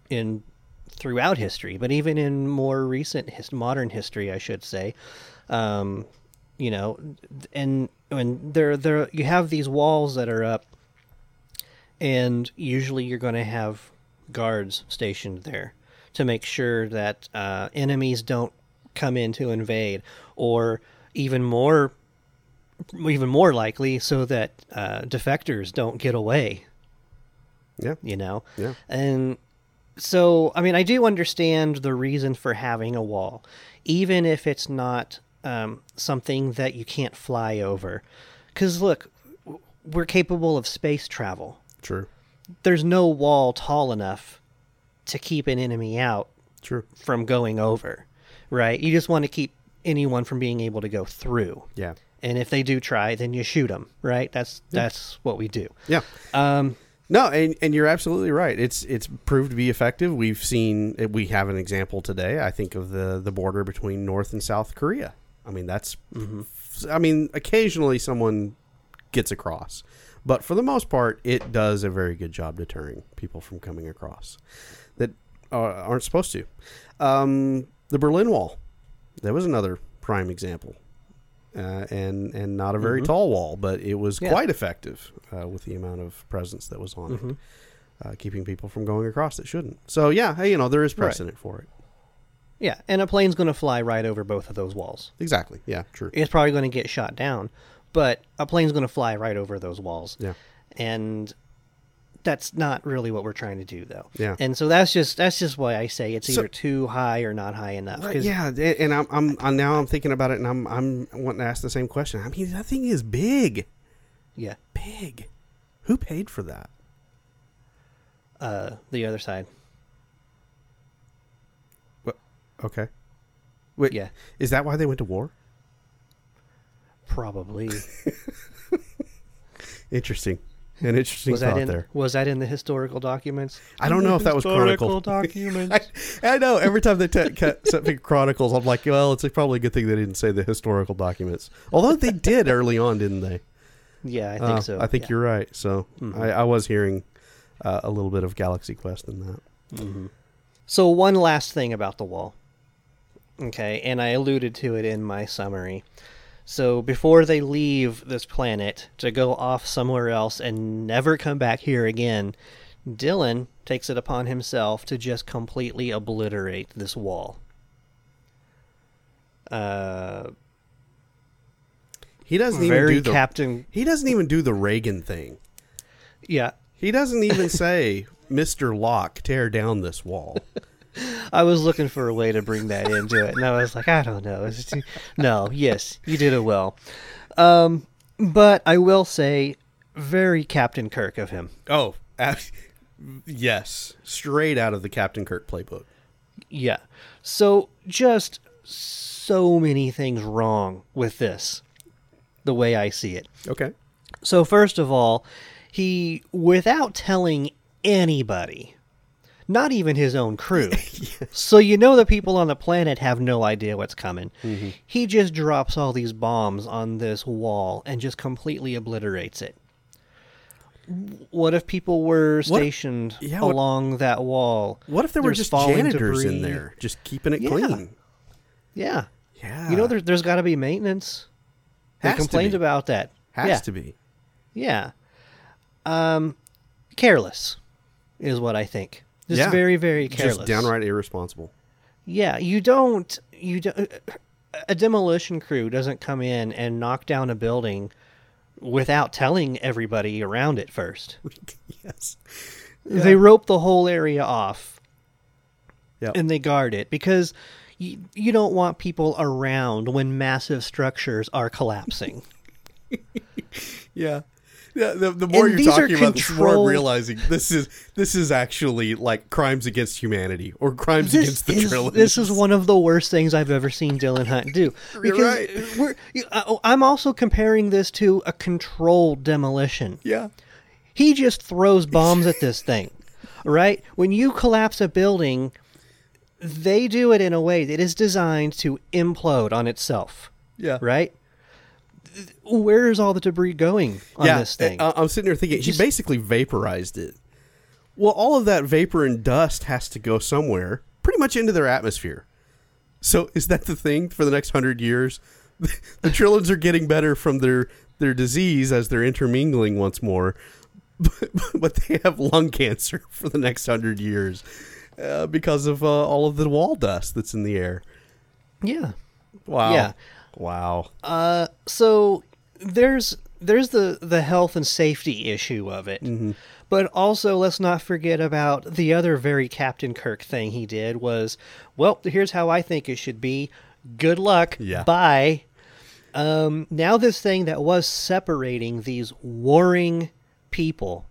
in throughout history, but even in more recent his, modern history, I should say. Um, you know, and when there there you have these walls that are up, and usually you're going to have guards stationed there to make sure that uh, enemies don't come in to invade, or even more, even more likely, so that uh, defectors don't get away. Yeah. You know, Yeah. and so I mean, I do understand the reason for having a wall, even if it's not um, something that you can't fly over, because look, we're capable of space travel True. there's no wall tall enough to keep an enemy out True. from going over, right? You just want to keep anyone from being able to go through. Yeah. And if they do try, then you shoot them, right? That's that's what we do. Yeah. Um, No, and, and you're absolutely right. It's it's proved to be effective. We've seen we have an example today. I think of the the border between North and South Korea. I mean, that's. I mean, occasionally someone gets across, but for the most part, it does a very good job deterring people from coming across that aren't supposed to. Um, the Berlin Wall, that was another prime example. Uh, and and not a very tall wall, but it was Yeah. quite effective uh, with the amount of presence that was on it, uh, keeping people from going across that shouldn't. So yeah, hey, you know there is Right. precedent for it. yeah, and a plane's going to fly right over both of those walls. Exactly. Yeah. True. It's probably going to get shot down, but a plane's going to fly right over those walls. Yeah. and that's not really what we're trying to do though Yeah. and so that's just that's just why i say it's So- either too high or not high enough Well, yeah, and- and I'm, I'm, I'm now I'm thinking about it, and I'm I'm wanting to ask the same question. I mean, that thing is big, yeah big. Who paid for that? uh the other side What? Okay. Wait, yeah is that why they went to war? probably Interesting. An interesting Was that thought in there. was that in the historical documents? I don't know if that was historical chronicled. documents. I, I know. Every time they t- ca- something chronicles, I'm like, well, it's probably a good thing they didn't say the historical documents. Although they did early on, didn't they? yeah, I think Uh, so. I think yeah. you're right. So Mhm. I, I was hearing uh, a little bit of Galaxy Quest in that. So one last thing about the wall. Okay, and I alluded to it in my summary. So before they leave this planet to go off somewhere else and never come back here again, Dylan takes it upon himself to just completely obliterate this wall. Uh, He doesn't even do the Captain. he doesn't even do the Reagan thing. Yeah, He doesn't even say, "Mr. Locke, tear down this wall." I was looking for a way to bring that into it, and I was like, I don't know. Is it too... No, yes, you did it well. Um, but I will say, very Captain Kirk of him. oh, yes, straight out of the Captain Kirk playbook. Yeah. So just so many things wrong with this, the way I see it. Okay. So first of all, he without telling anybody, not even his own crew. So you know the people on the planet have no idea what's coming. He just drops all these bombs on this wall and just completely obliterates it. What if people were What- stationed yeah, what- along that wall? What if there were just janitors in there, just keeping it Yeah. clean? Yeah. Yeah. You know, there, there's got to be maintenance. They Has to complained about that. has yeah. to be. Yeah. Um, careless is what I think. Just Yeah. very, very careless. Just downright irresponsible. Yeah, you don't. You don't. A demolition crew doesn't come in and knock down a building without telling everybody around it first. yes. They rope the whole area off Yep. and they guard it because you, you don't want people around when massive structures are collapsing. Yeah. Yeah, the, the more And you're talking about this, the more I'm realizing this is this is actually like crimes against humanity or crimes this against the is, trilogy. This is one of the worst things I've ever seen Dylan Hunt do. You're Because right. we're, you- I- oh, I'm also comparing this to a controlled demolition. Yeah. He just throws bombs at this thing, right? When you collapse a building, they do it in a way that is designed to implode on itself, Yeah. right? Where is all the debris going on yeah, this thing? I- I'm sitting here thinking Just- he basically vaporized it. Well, all of that vapor and dust has to go somewhere, pretty much into their atmosphere. So, is that the thing for the next hundred years? the Trillans are getting better from their their disease as they're intermingling once more, but, but they have lung cancer for the next hundred years uh, because of uh, all of the wall dust that's in the air. yeah. Wow. Yeah. Wow. Uh, so there's there's the the health and safety issue of it, Mm-hmm. but also let's not forget about the other very Captain Kirk thing he did was, well, here's how I think it should be. Good luck. Yeah. Bye. Um, now this thing that was separating these warring people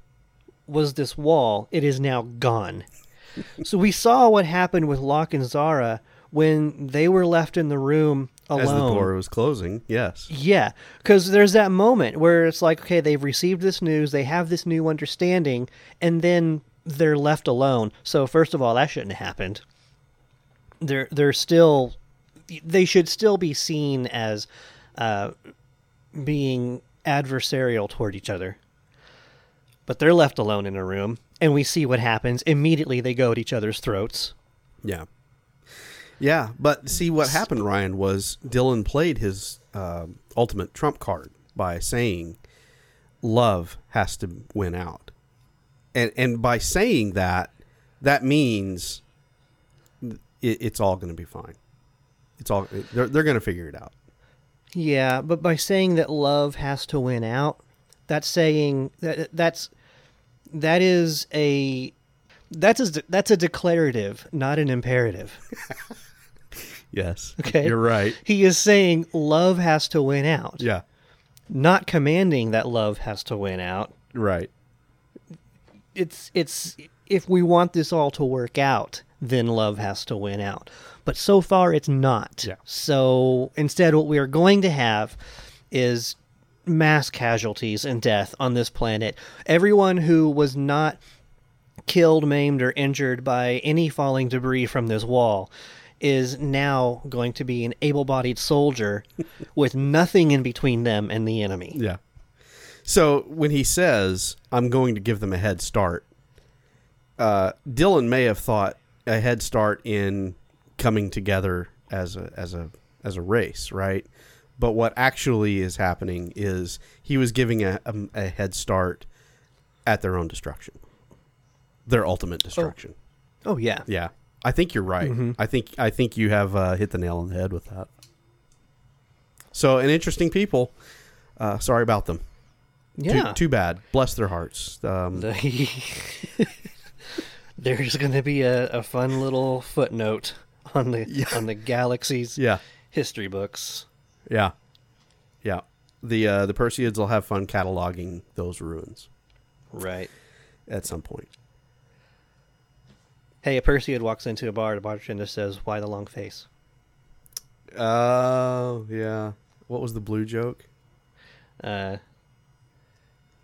was this wall. It is now gone. so we saw what happened with Locke and Zara when they were left in the room alone. As the door was closing, yes. Yeah, because there's that moment where it's like, okay, they've received this news, they have this new understanding, and then they're left alone. So first of all, that shouldn't have happened. They're they're still, they should still be seen as uh, being adversarial toward each other. But they're left alone in a room, and we see what happens. Immediately, they go at each other's throats. Yeah. Yeah, but see what happened, Ryan, was Dylan played his uh, ultimate trump card by saying love has to win out. And and by saying that, that means it, it's all going to be fine. It's all they're they're going to figure it out. Yeah, but by saying that love has to win out, that's saying that that's that is a that's a that's a declarative, not an imperative. Yes. Okay. You're right. He is saying love has to win out, Yeah. not commanding that love has to win out. Right. It's it's if we want this all to work out, then love has to win out. But so far it's not. Yeah. So instead what we are going to have is mass casualties and death on this planet. Everyone who was not killed, maimed, or injured by any falling debris from this wall is now going to be an able bodied soldier with nothing in between them and the enemy. Yeah. So when he says, I'm going to give them a head start, uh, Dylan may have thought a head start in coming together as a as a as a race, right? But what actually is happening is he was giving a, a, a head start at their own destruction, their ultimate destruction. Oh, yeah. Yeah, I think you're right. I think I think you have uh, hit the nail on the head with that. So, an interesting people. Uh, sorry about them. Yeah. Too, too bad. Bless their hearts. Um, There's going to be a, a fun little footnote on the on the galaxy's yeah, history books. yeah, yeah. The uh, the Perseids will have fun cataloging those ruins Right. at some point. Hey, a Perseid walks into a bar. The bartender says, "Why the long face?" Oh yeah. What was the blue joke? Uh,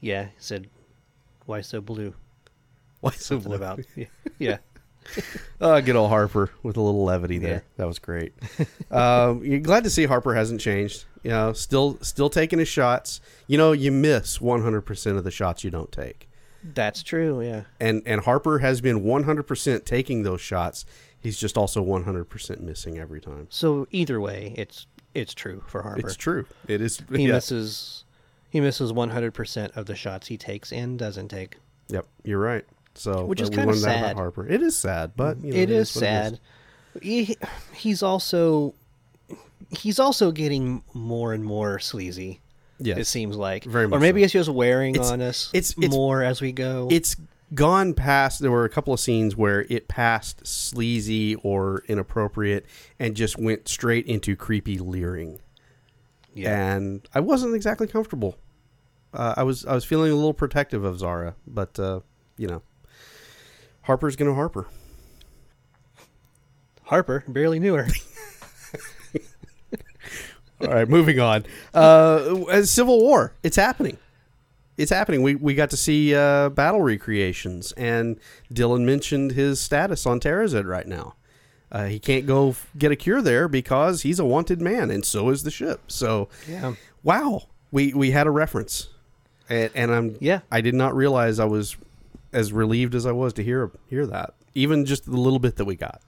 yeah, he said, "Why so blue?" Why so blue? about yeah. Uh, good old Harper with a little levity there. Yeah. That was great. um, you're glad to see Harper hasn't changed. You know, still still taking his shots. You know, you miss 100% of the shots you don't take. That's true. Yeah. And and Harper has been 100% taking those shots. He's just also 100% missing every time. So either way, it's it's true for Harper. It's true. It is. He yeah. misses he misses 100% of the shots he takes and doesn't take. Yep, you're right. So Which is uh, kinda sad. about Harper. It is sad, but you know, it is what it sad. He, he's also he's also getting more and more sleazy. Yes. It seems like, Very much, or maybe so. it's just wearing It's- on us. it's- it's- more as we go. it's gone past there were a couple of scenes where it passed sleazy or inappropriate and just went straight into creepy leering yeah. and i wasn't exactly comfortable uh, i was i was feeling a little protective of zara but uh, you know harper's gonna harper Harper barely knew her. all right moving on uh, civil war it's happening it's happening. We we got to see uh, battle recreations, and Dylan mentioned his status on Tarazed right now. Uh, he can't go f- get a cure there because he's a wanted man, and so is the ship. So, Yeah. wow, we we had a reference, and, and I'm Yeah. I did not realize I was as relieved as I was to hear hear that, even just the little bit that we got.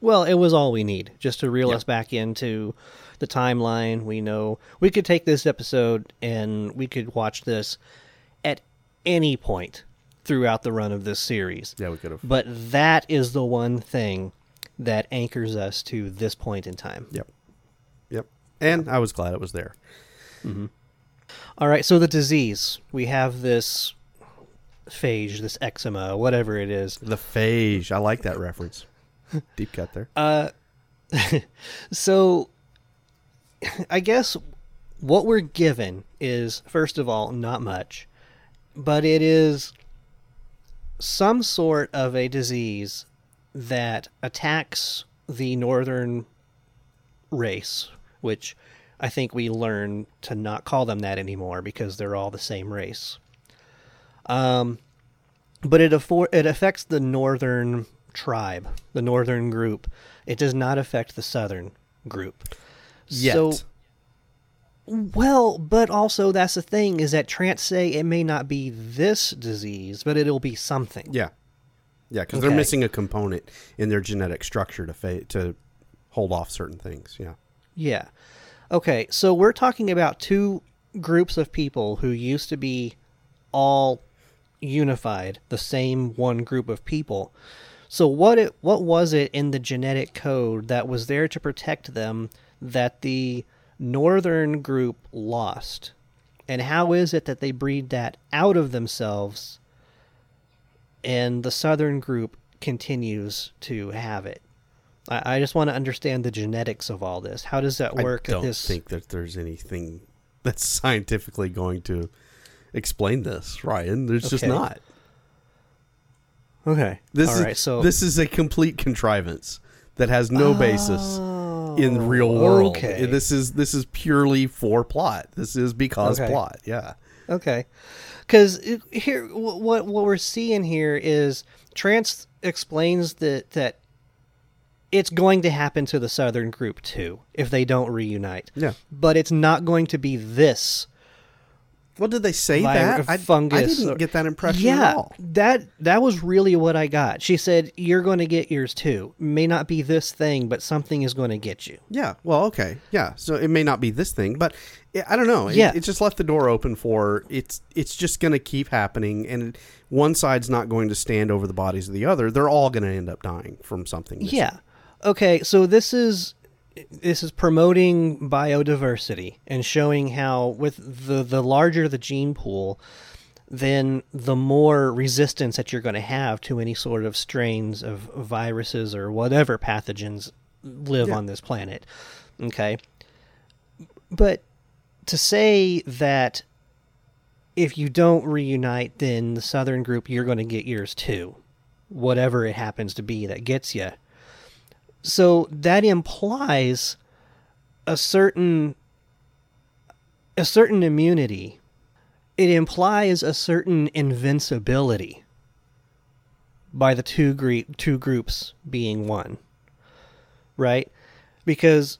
Well, it was all we need just to reel Yeah. us back into the timeline. We know we could take this episode and we could watch this at any point throughout the run of this series. Yeah, we could have. But that is the one thing that anchors us to this point in time. Yep, yep. And I was glad it was there. All right, so the disease. We have this phage, this eczema, whatever it is. The phage. I like that reference. Deep cut there. Uh, so I guess what we're given is first of all not much, but it is some sort of a disease that attacks the northern race, which I think we learn to not call them that anymore because they're all the same race. Um, but it affor- it affects the northern tribe, the northern group. It does not affect the southern group. Yet. So, well, but also that's the thing is that trance say it may not be this disease, but it'll be something. Yeah, yeah, because they're missing a component in their genetic structure to fa- to hold off certain things. Yeah, Yeah. Okay, so we're talking about two groups of people who used to be all unified, the same one group of people. So what it what was it in the genetic code that was there to protect them that the northern group lost? And how is it that they breed that out of themselves and the southern group continues to have it? I, I just want to understand the genetics of all this. How does that work? I don't this think that there's anything that's scientifically going to explain this, Ryan. There's just not. okay. This All is right. So this is a complete contrivance that has no basis. Ah. In the real world. okay. This is this is purely for plot. This is because Okay. plot. Yeah. Okay, because here, what what we're seeing here is Trance explains that that it's going to happen to the Southern group too if they don't reunite. Yeah. but it's not going to be this. Well, did they say that? I, I didn't or- get that impression yeah, at all. that that was really what I got. She said, "You're going to get yours too. May not be this thing, but something is going to get you." Yeah. Well, okay. Yeah. So it may not be this thing, but I don't know. It, Yeah. it just left the door open for it's. It's just going to keep happening, and one side's not going to stand over the bodies of the other. They're all going to end up dying from something. Yeah. Okay, so this is this is promoting biodiversity and showing how with the the larger the gene pool, then the more resistance that you're going to have to any sort of strains of viruses or whatever pathogens live Yeah. on this planet. Okay? But to say that if you don't reunite, then the southern group, you're going to get yours too. Whatever it happens to be that gets you. So that implies a certain a certain immunity. It implies a certain invincibility by the two gre- two groups being one. Right? Because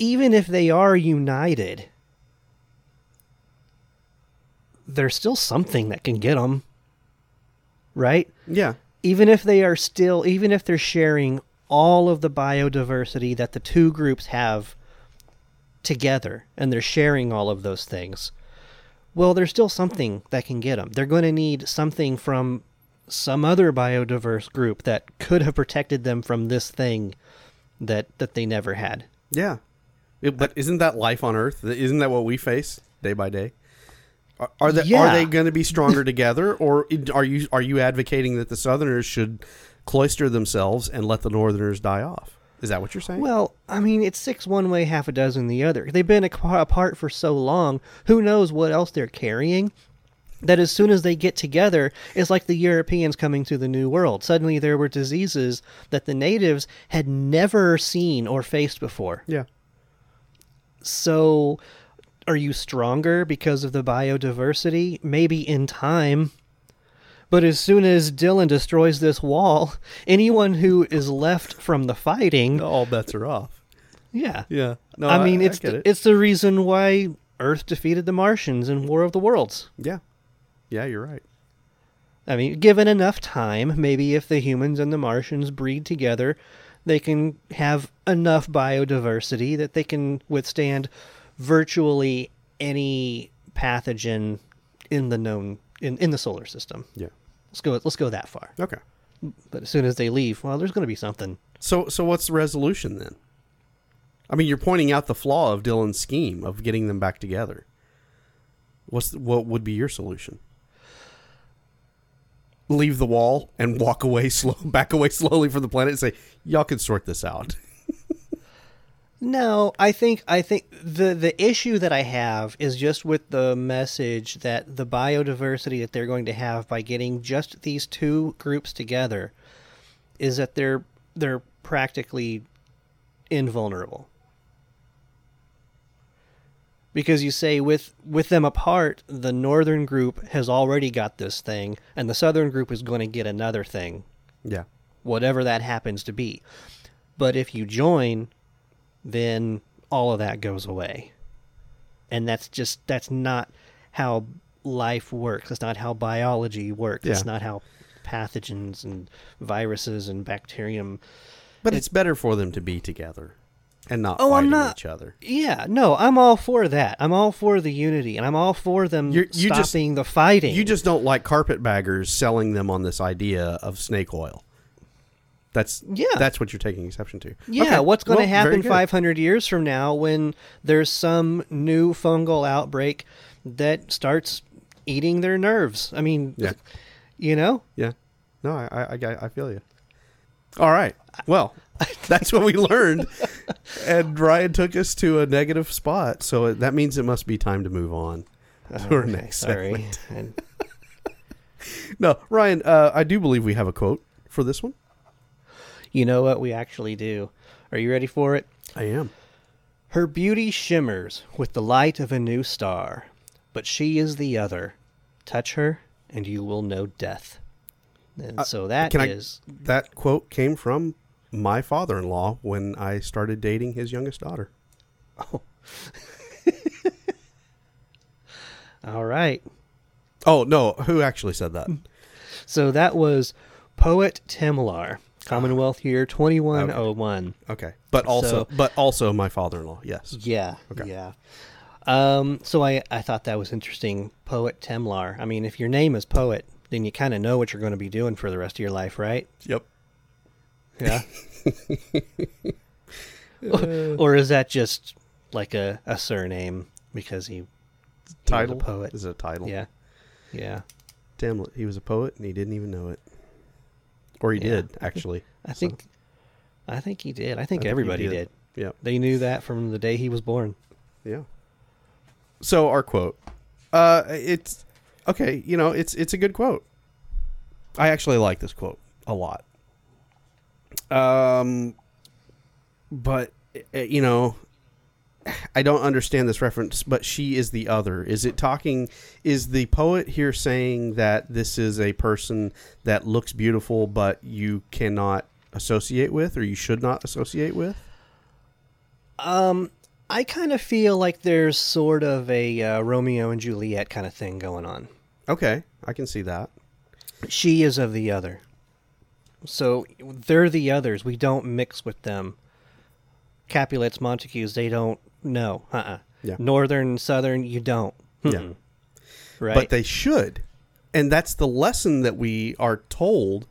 even if they are united, there's still something that can get them. Right? Yeah. Even if they are still even if they're sharing all of the biodiversity that the two groups have together and they're sharing all of those things well there's still something that can get them they're going to need something from some other biodiverse group that could have protected them from this thing that that they never had Yeah. It- but isn't that life on Earth? Isn't that what we face day by day? Are, are they are they going to be stronger together, or are you are you advocating that the Southerners should cloister themselves and let the Northerners die off? Is that what you're saying? Well, I mean, it's six one way, half a dozen the other. They've been apart for so long. Who knows what else they're carrying? That as soon as they get together, it's like the Europeans coming to the New World. Suddenly, there were diseases that the natives had never seen or faced before. yeah. So, are you stronger because of the biodiversity? Maybe in time. But as soon as Dylan destroys this wall, anyone who is left from the fighting, All bets are off. yeah, Yeah. No, I mean, it's the, it. it's the reason why Earth defeated the Martians in War of the Worlds. yeah. Yeah, you're right. I mean, given enough time, maybe if the humans and the Martians breed together, they can have enough biodiversity that they can withstand virtually any pathogen in the known in, in the solar system. Yeah. Let's go let's go that far. Okay. But as soon as they leave, well, there's going to be something. So so what's the resolution then? I mean, you're pointing out the flaw of Dylan's scheme of getting them back together. What's what would be your solution? Leave the wall and walk away slow, back away slowly from the planet, and say, "Y'all can sort this out." No, I think I think the the issue that I have is just with the message that the biodiversity that they're going to have by getting just these two groups together is that they're they're practically invulnerable. Because you say with with them apart, the northern group has already got this thing and the southern group is going to get another thing Yeah. whatever that happens to be. But if you join, then all of that goes away. And that's just that's not how life works. It's not how biology works. It's Yeah. not how pathogens and viruses and bacterium But it's better for them to be together and not Oh, I'm not- each other. Yeah, no, I'm all for that. I'm all for the unity and I'm all for them You're- you just- stopping the fighting. You just don't like carpetbaggers selling them on this idea of snake oil. That's Yeah. That's what you're taking exception to. Yeah, Okay, what's going to well, happen 500 years from now when there's some new fungal outbreak that starts eating their nerves? I mean, Yeah. you know? Yeah. No, I, I, I, I feel you. All right. Well, that's what we learned. And Ryan took us to a negative spot. So that means it must be time to move on to our Okay, next sorry. segment. No, Ryan, uh, I do believe we have a quote for this one. You know what? We actually do. Are you ready for it? I am. Her beauty shimmers with the light of a new star, but she is the other. Touch her, and you will know death. And so that Uh, Can is I? That quote came from my father-in-law when I started dating his youngest daughter. Oh. all right. Oh no, who actually said that? So that was poet Timlar, Commonwealth year twenty one oh one. Okay, but also, So- but also my father-in-law. Yes. Yeah. Okay. Yeah. Um, so I, I thought that was interesting. Poet Temlar. I mean, if your name is Poet, then you kind of know what you're going to be doing for the rest of your life, right? Yep. Yeah. or is that just like a, a surname because he, he was Title. a poet? Is it a title? Yeah. Yeah. Damn, he was a poet and he didn't even know it. Or he Yeah. did actually. I think I think he did. I think, think he everybody did. did. Yeah. They knew that from the day he was born. Yeah. So our quote, uh, it's okay. You know, it's it's a good quote. I actually like this quote a lot. Um, but uh, you know, I don't understand this reference. But she is the other. Is it talking? Is the poet here saying that this is a person that looks beautiful, but you cannot associate with, or you should not associate with? Um, I kind of feel like there's sort of a uh, Romeo and Juliet kind of thing going on. Okay, I can see that. She is of the other. So they're the others. We don't mix with them. Capulets, Montagues, they don't. No. Uh uh Yeah. Northern, Southern, you don't. Yeah. Right? but they should and that's the lesson that we are told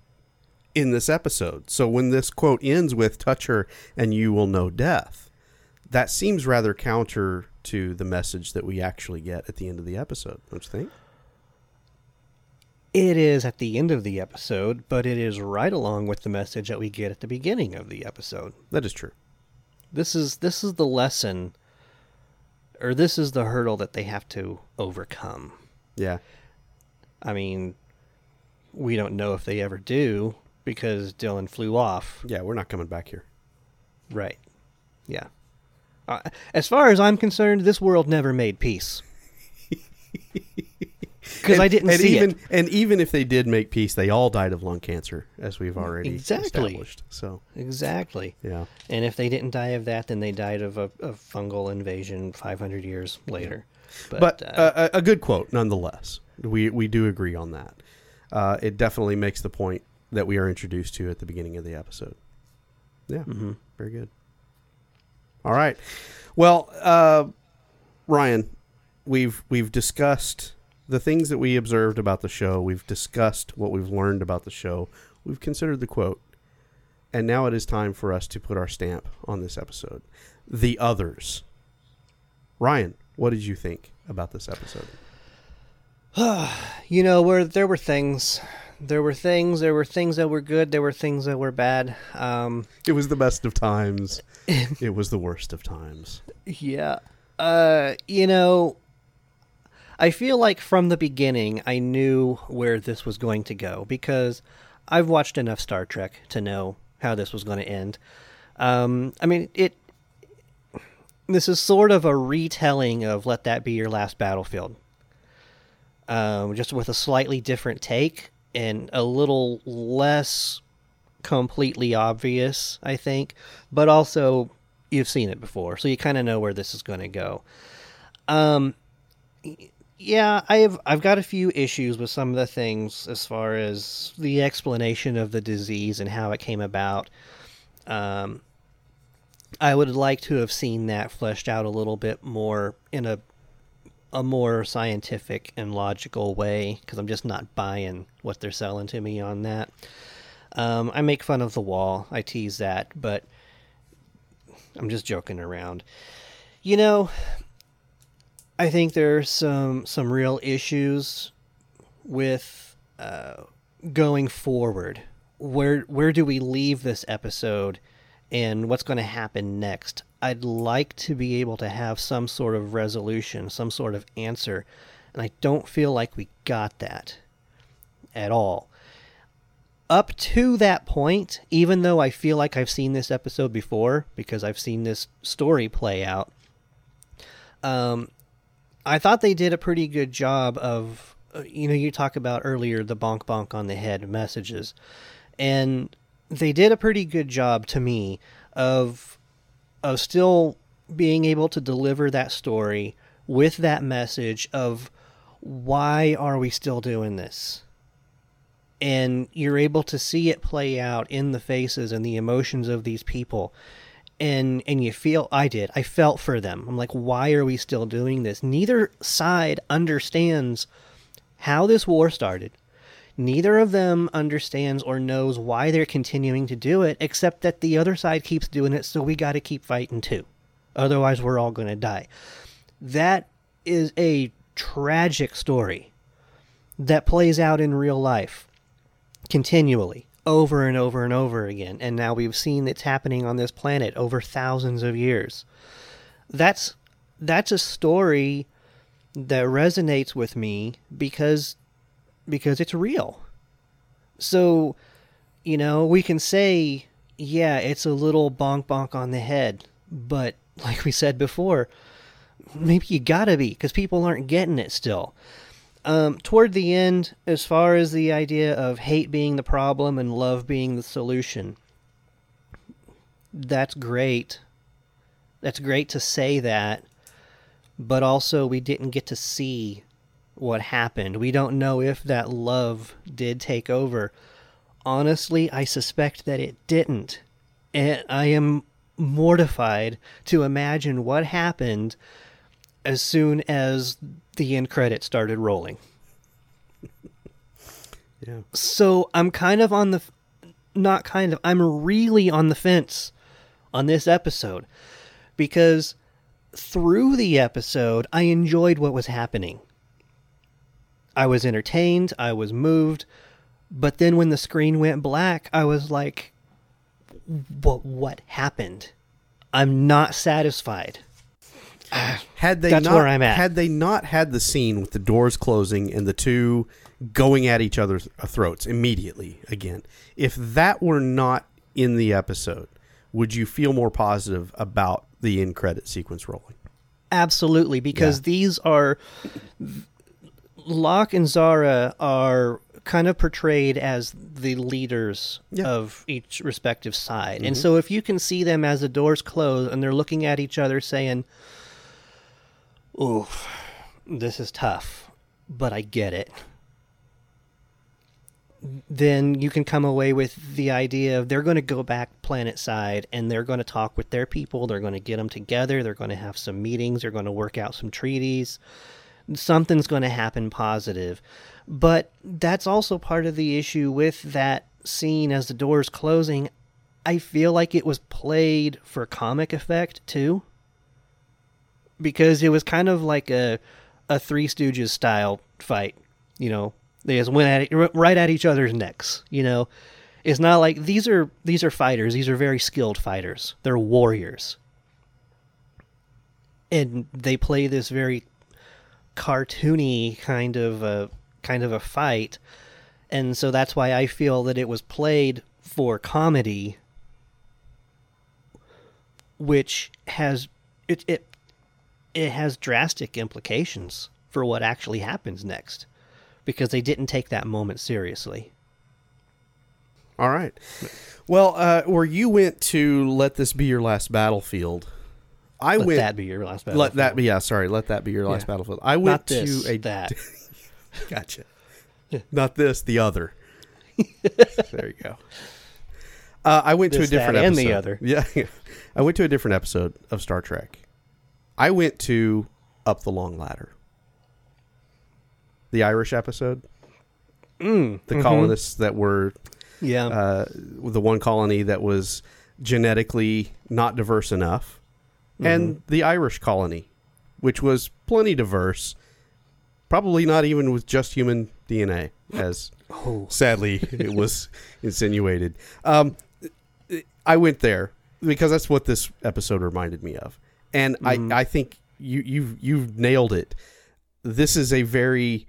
in this episode so when this quote ends with touch her and you will know death that seems rather counter to the message that we actually get at the end of the episode don't you think It is at the end of the episode, but it is right along with the message that we get at the beginning of the episode. that is true This is this is the lesson or this is the hurdle that they have to overcome. yeah I mean, we don't know if they ever do because Dylan flew off. yeah we're not coming back here Right. Yeah. Uh, as far as I'm concerned, this world never made peace. Because I didn't and see even it. and even if they did make peace they all died of lung cancer as we've already Exactly. established so Exactly. yeah And if they didn't die of that, then they died of a, a fungal invasion 500 years later. But, but uh, uh, a a good quote nonetheless. We we do agree on that. Uh, it definitely makes the point that we are introduced to at the beginning of the episode. Yeah, mhm. very good. All right. Well, uh, Ryan, we've we've discussed the things that we observed about the show. We've discussed what we've learned about the show. We've considered the quote, and now it is time for us to put our stamp on this episode. The others. Ryan, what did you think about this episode? you know, where there were things, there were things, there were things that were good, there were things that were bad. Um, It was the best of times. it was the worst of times. Yeah. Uh, you know, I feel like from the beginning I knew where this was going to go because I've watched enough Star Trek to know how this was going to end. Um, I mean, it. This is sort of a retelling of "Let That Be Your Last Battlefield," um, just with a slightly different take and a little less completely obvious, I think, but also you've seen it before, so you kind of know where this is going to go. Um, yeah, I have I've got a few issues with some of the things as far as the explanation of the disease and how it came about. Um, I would like to have seen that fleshed out a little bit more in a a more scientific and logical way because I'm just not buying what they're selling to me on that. Um, I make fun of the wall. I tease that, but I'm just joking around. You know, I think there's some some real issues with uh, going forward. Where where do we leave this episode, and what's going to happen next? I'd like to be able to have some sort of resolution, some sort of answer, and I don't feel like we got that at all. up to that point, even though I feel like I've seen this episode before because I've seen this story play out, um, I thought they did a pretty good job of, uh, you know, you talk about earlier the bonk bonk on the head messages, and they did a pretty good job to me of of still being able to deliver that story with that message of why are we still doing this? And you're able to see it play out in the faces and the emotions of these people and and you feel I did. I felt for them. I'm like why are we still doing this? Neither side understands how this war started. Neither of them understands or knows why they're continuing to do it except that the other side keeps doing it so we got to keep fighting too. Otherwise we're all going to die. That is a tragic story that plays out in real life continually over and over and over again. And now we've seen it's happening on this planet over thousands of years. That's that's a story that resonates with me because because it's real. So you know we can say yeah it's a little bonk bonk on the head but like we said before maybe you gotta be because people aren't getting it still um, toward the end, as far as the idea of hate being the problem and love being the solution, that's great. That's great to say that, but also we didn't get to see what happened. We don't know if that love did take over. Honestly, I suspect that it didn't. And I am mortified to imagine what happened as soon as the end credits started rolling. Yeah. So I'm kind of on the, not kind of, I'm really on the fence on this episode because through the episode, I enjoyed what was happening. I was entertained, I was moved, but then when the screen went black, I was like, what, what happened? I'm not satisfied. Had they That's not, where I'm at. Had they not had the scene with the doors closing and the two going at each other's throats immediately again, if that were not in the episode, would you feel more positive about the end credit sequence rolling? Absolutely, because Yeah. these are Locke and Zara are kind of portrayed as the leaders Yeah. Mm-hmm. of each respective side. And so if you can see them as the doors close and they're looking at each other saying, Ooh, this is tough, but I get it. Then you can come away with the idea of they're going to go back planet side and they're going to talk with their people. They're going to get them together. They're going to have some meetings. They're going to work out some treaties. Something's going to happen positive. But that's also part of the issue with that scene as the doors closing. I feel like it was played for comic effect too because it was kind of like a a Three Stooges style fight. You know, they just went at it right at each other's necks. You know, it's not like these are these are fighters. These are very skilled fighters. They're warriors, and they play this very cartoony kind of a kind of a fight, and so that's why I feel that it was played for comedy, which has it it it has drastic implications for what actually happens next because they didn't take that moment seriously. All right. Well, uh, where you went to let this be your last battlefield, I Let went. that be your last battle. let that be. Yeah, sorry. Let that be your last Yeah. battlefield. I went this, to a that. Gotcha. Not this, the other. there you go. Uh, I went This, to a different that, and the other. Yeah, I went to a different episode of Star Trek. I went to Up the Long Ladder, the Irish episode. Mm, The mhm. colonists that were Yeah. uh, the one colony that was genetically not diverse enough, and the Irish colony, which was plenty diverse, probably not even with just human DNA, as oh. sadly it was insinuated. Um, I went there because that's what this episode reminded me of, and Mhm. I I think you you you've nailed it. This is a very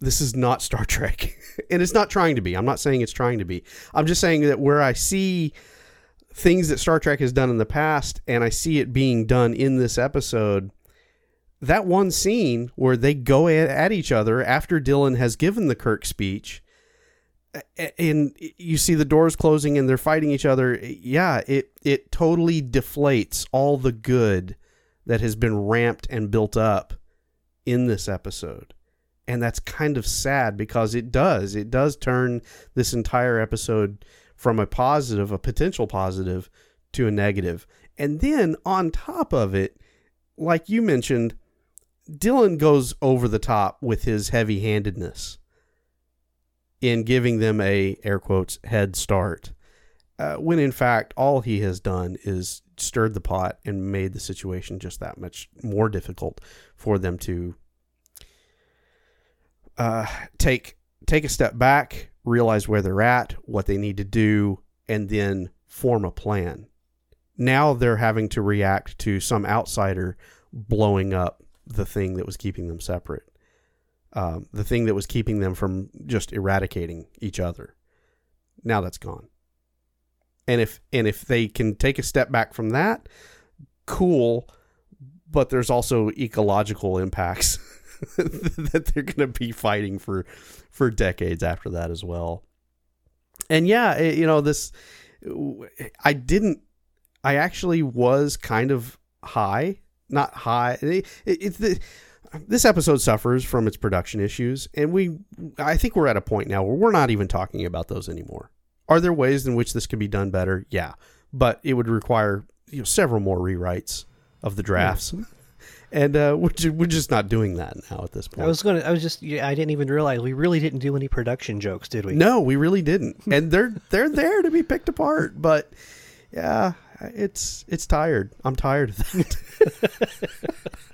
this is not Star Trek. and it's not trying to be. I'm not saying it's trying to be. I'm just saying that where I see things that Star Trek has done in the past and I see it being done in this episode, that one scene where they go at, at each other after Dylan has given the Kirk speech and you see the doors closing and they're fighting each other yeah it it totally deflates all the good that has been ramped and built up in this episode. And that's kind of sad because it does. It does turn this entire episode from a positive a potential positive to a negative. And then on top of it like you mentioned dylan goes over the top with his heavy-handedness in giving them a air quotes head start uh, when in fact all he has done is stirred the pot and made the situation just that much more difficult for them to uh, take take a step back, realize where they're at, what they need to do, and then form a plan. Now they're having to react to some outsider blowing up the thing that was keeping them separate, um, the thing that was keeping them from just eradicating each other. Now that's gone. And if and if they can take a step back from that, cool. But there's also ecological impacts that they're going to be fighting for for decades after that as well. And yeah, it, you know this I didn't I actually was kind of high, not high. It, the this episode suffers from its production issues and we I think we're at a point now where we're not even talking about those anymore. Are there ways in which this could be done better? Yeah, but it would require you know several more rewrites of the drafts. Mm-hmm and uh, we're, just, we're just not doing that now at this point. I was gonna. I was just. I didn't even realize we really didn't do any production jokes, did we? No, we really didn't. and they're they're there to be picked apart. But yeah, it's it's tired. I'm tired of that.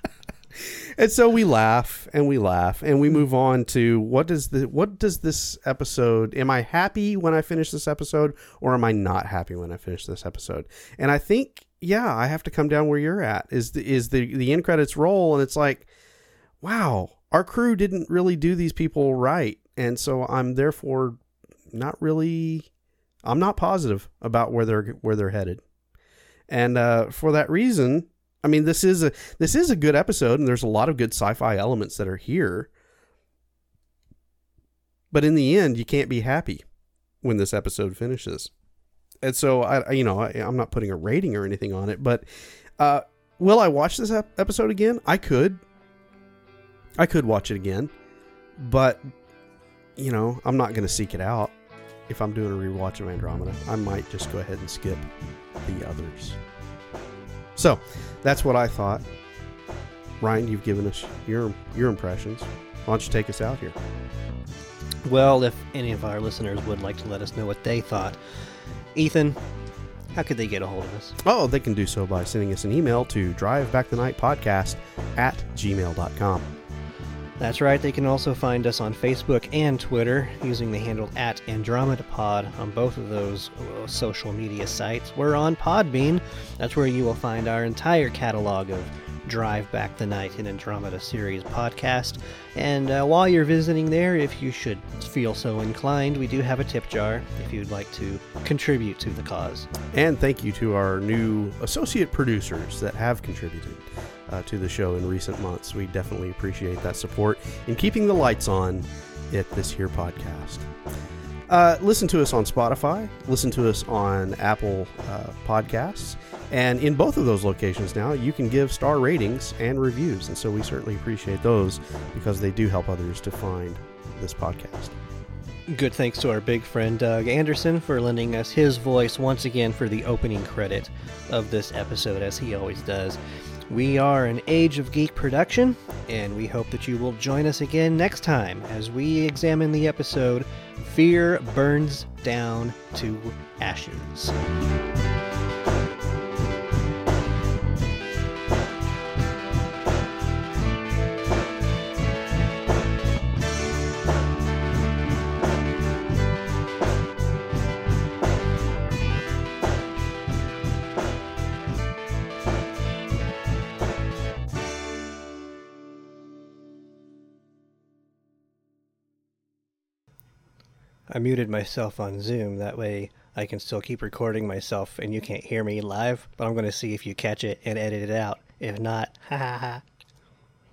and so we laugh and we laugh and we move on to what does the what does this episode am I happy when I finish this episode or am I not happy when I finish this episode? And I think yeah, I have to come down where you're at. Is the is the the end credits roll, and it's like, wow, our crew didn't really do these people right, and so I'm therefore not really, I'm not positive about where they're where they're headed, and uh, for that reason, I mean, this is a this is a good episode, and there's a lot of good sci-fi elements that are here. But in the end, you can't be happy when this episode finishes and so I, you know, I, am not putting a rating or anything on it, but uh, will I watch this episode again? I could. I could watch it again, but you know, I'm not going to seek it out. If I'm doing a rewatch of Andromeda, I might just go ahead and skip the others. So, that's what I thought. Ryan, you've given us your your impressions. Why don't you take us out here? Well, if any of our listeners would like to let us know what they thought, Ethan, how could they get a hold of us? Oh, they can do so by sending us an email to drivebackthenightpodcast at gmail.com. That's right, they can also find us on Facebook and Twitter using the handle at AndromedaPod on both of those uh, social media sites. We're on Podbean. That's where you will find our entire catalog of Drive Back the Night in Andromeda series podcast. And uh, while you're visiting there, if you should feel so inclined, we do have a tip jar if you'd like to contribute to the cause. And thank you to our new associate producers that have contributed. Uh, to the show in recent months. We definitely appreciate that support in keeping the lights on at this here podcast. Uh, listen to us on Spotify, listen to us on Apple uh, Podcasts, and in both of those locations now, you can give star ratings and reviews. And so we certainly appreciate those because they do help others to find this podcast. Good thanks to our big friend Doug Anderson for lending us his voice once again for the opening credit of this episode, as he always does. We are an Age of Geek production, and we hope that you will join us again next time as we examine the episode Fear Burns Down to Ashes. I muted myself on Zoom. That way I can still keep recording myself and you can't hear me live. But I'm going to see if you catch it and edit it out. If not, ha ha ha.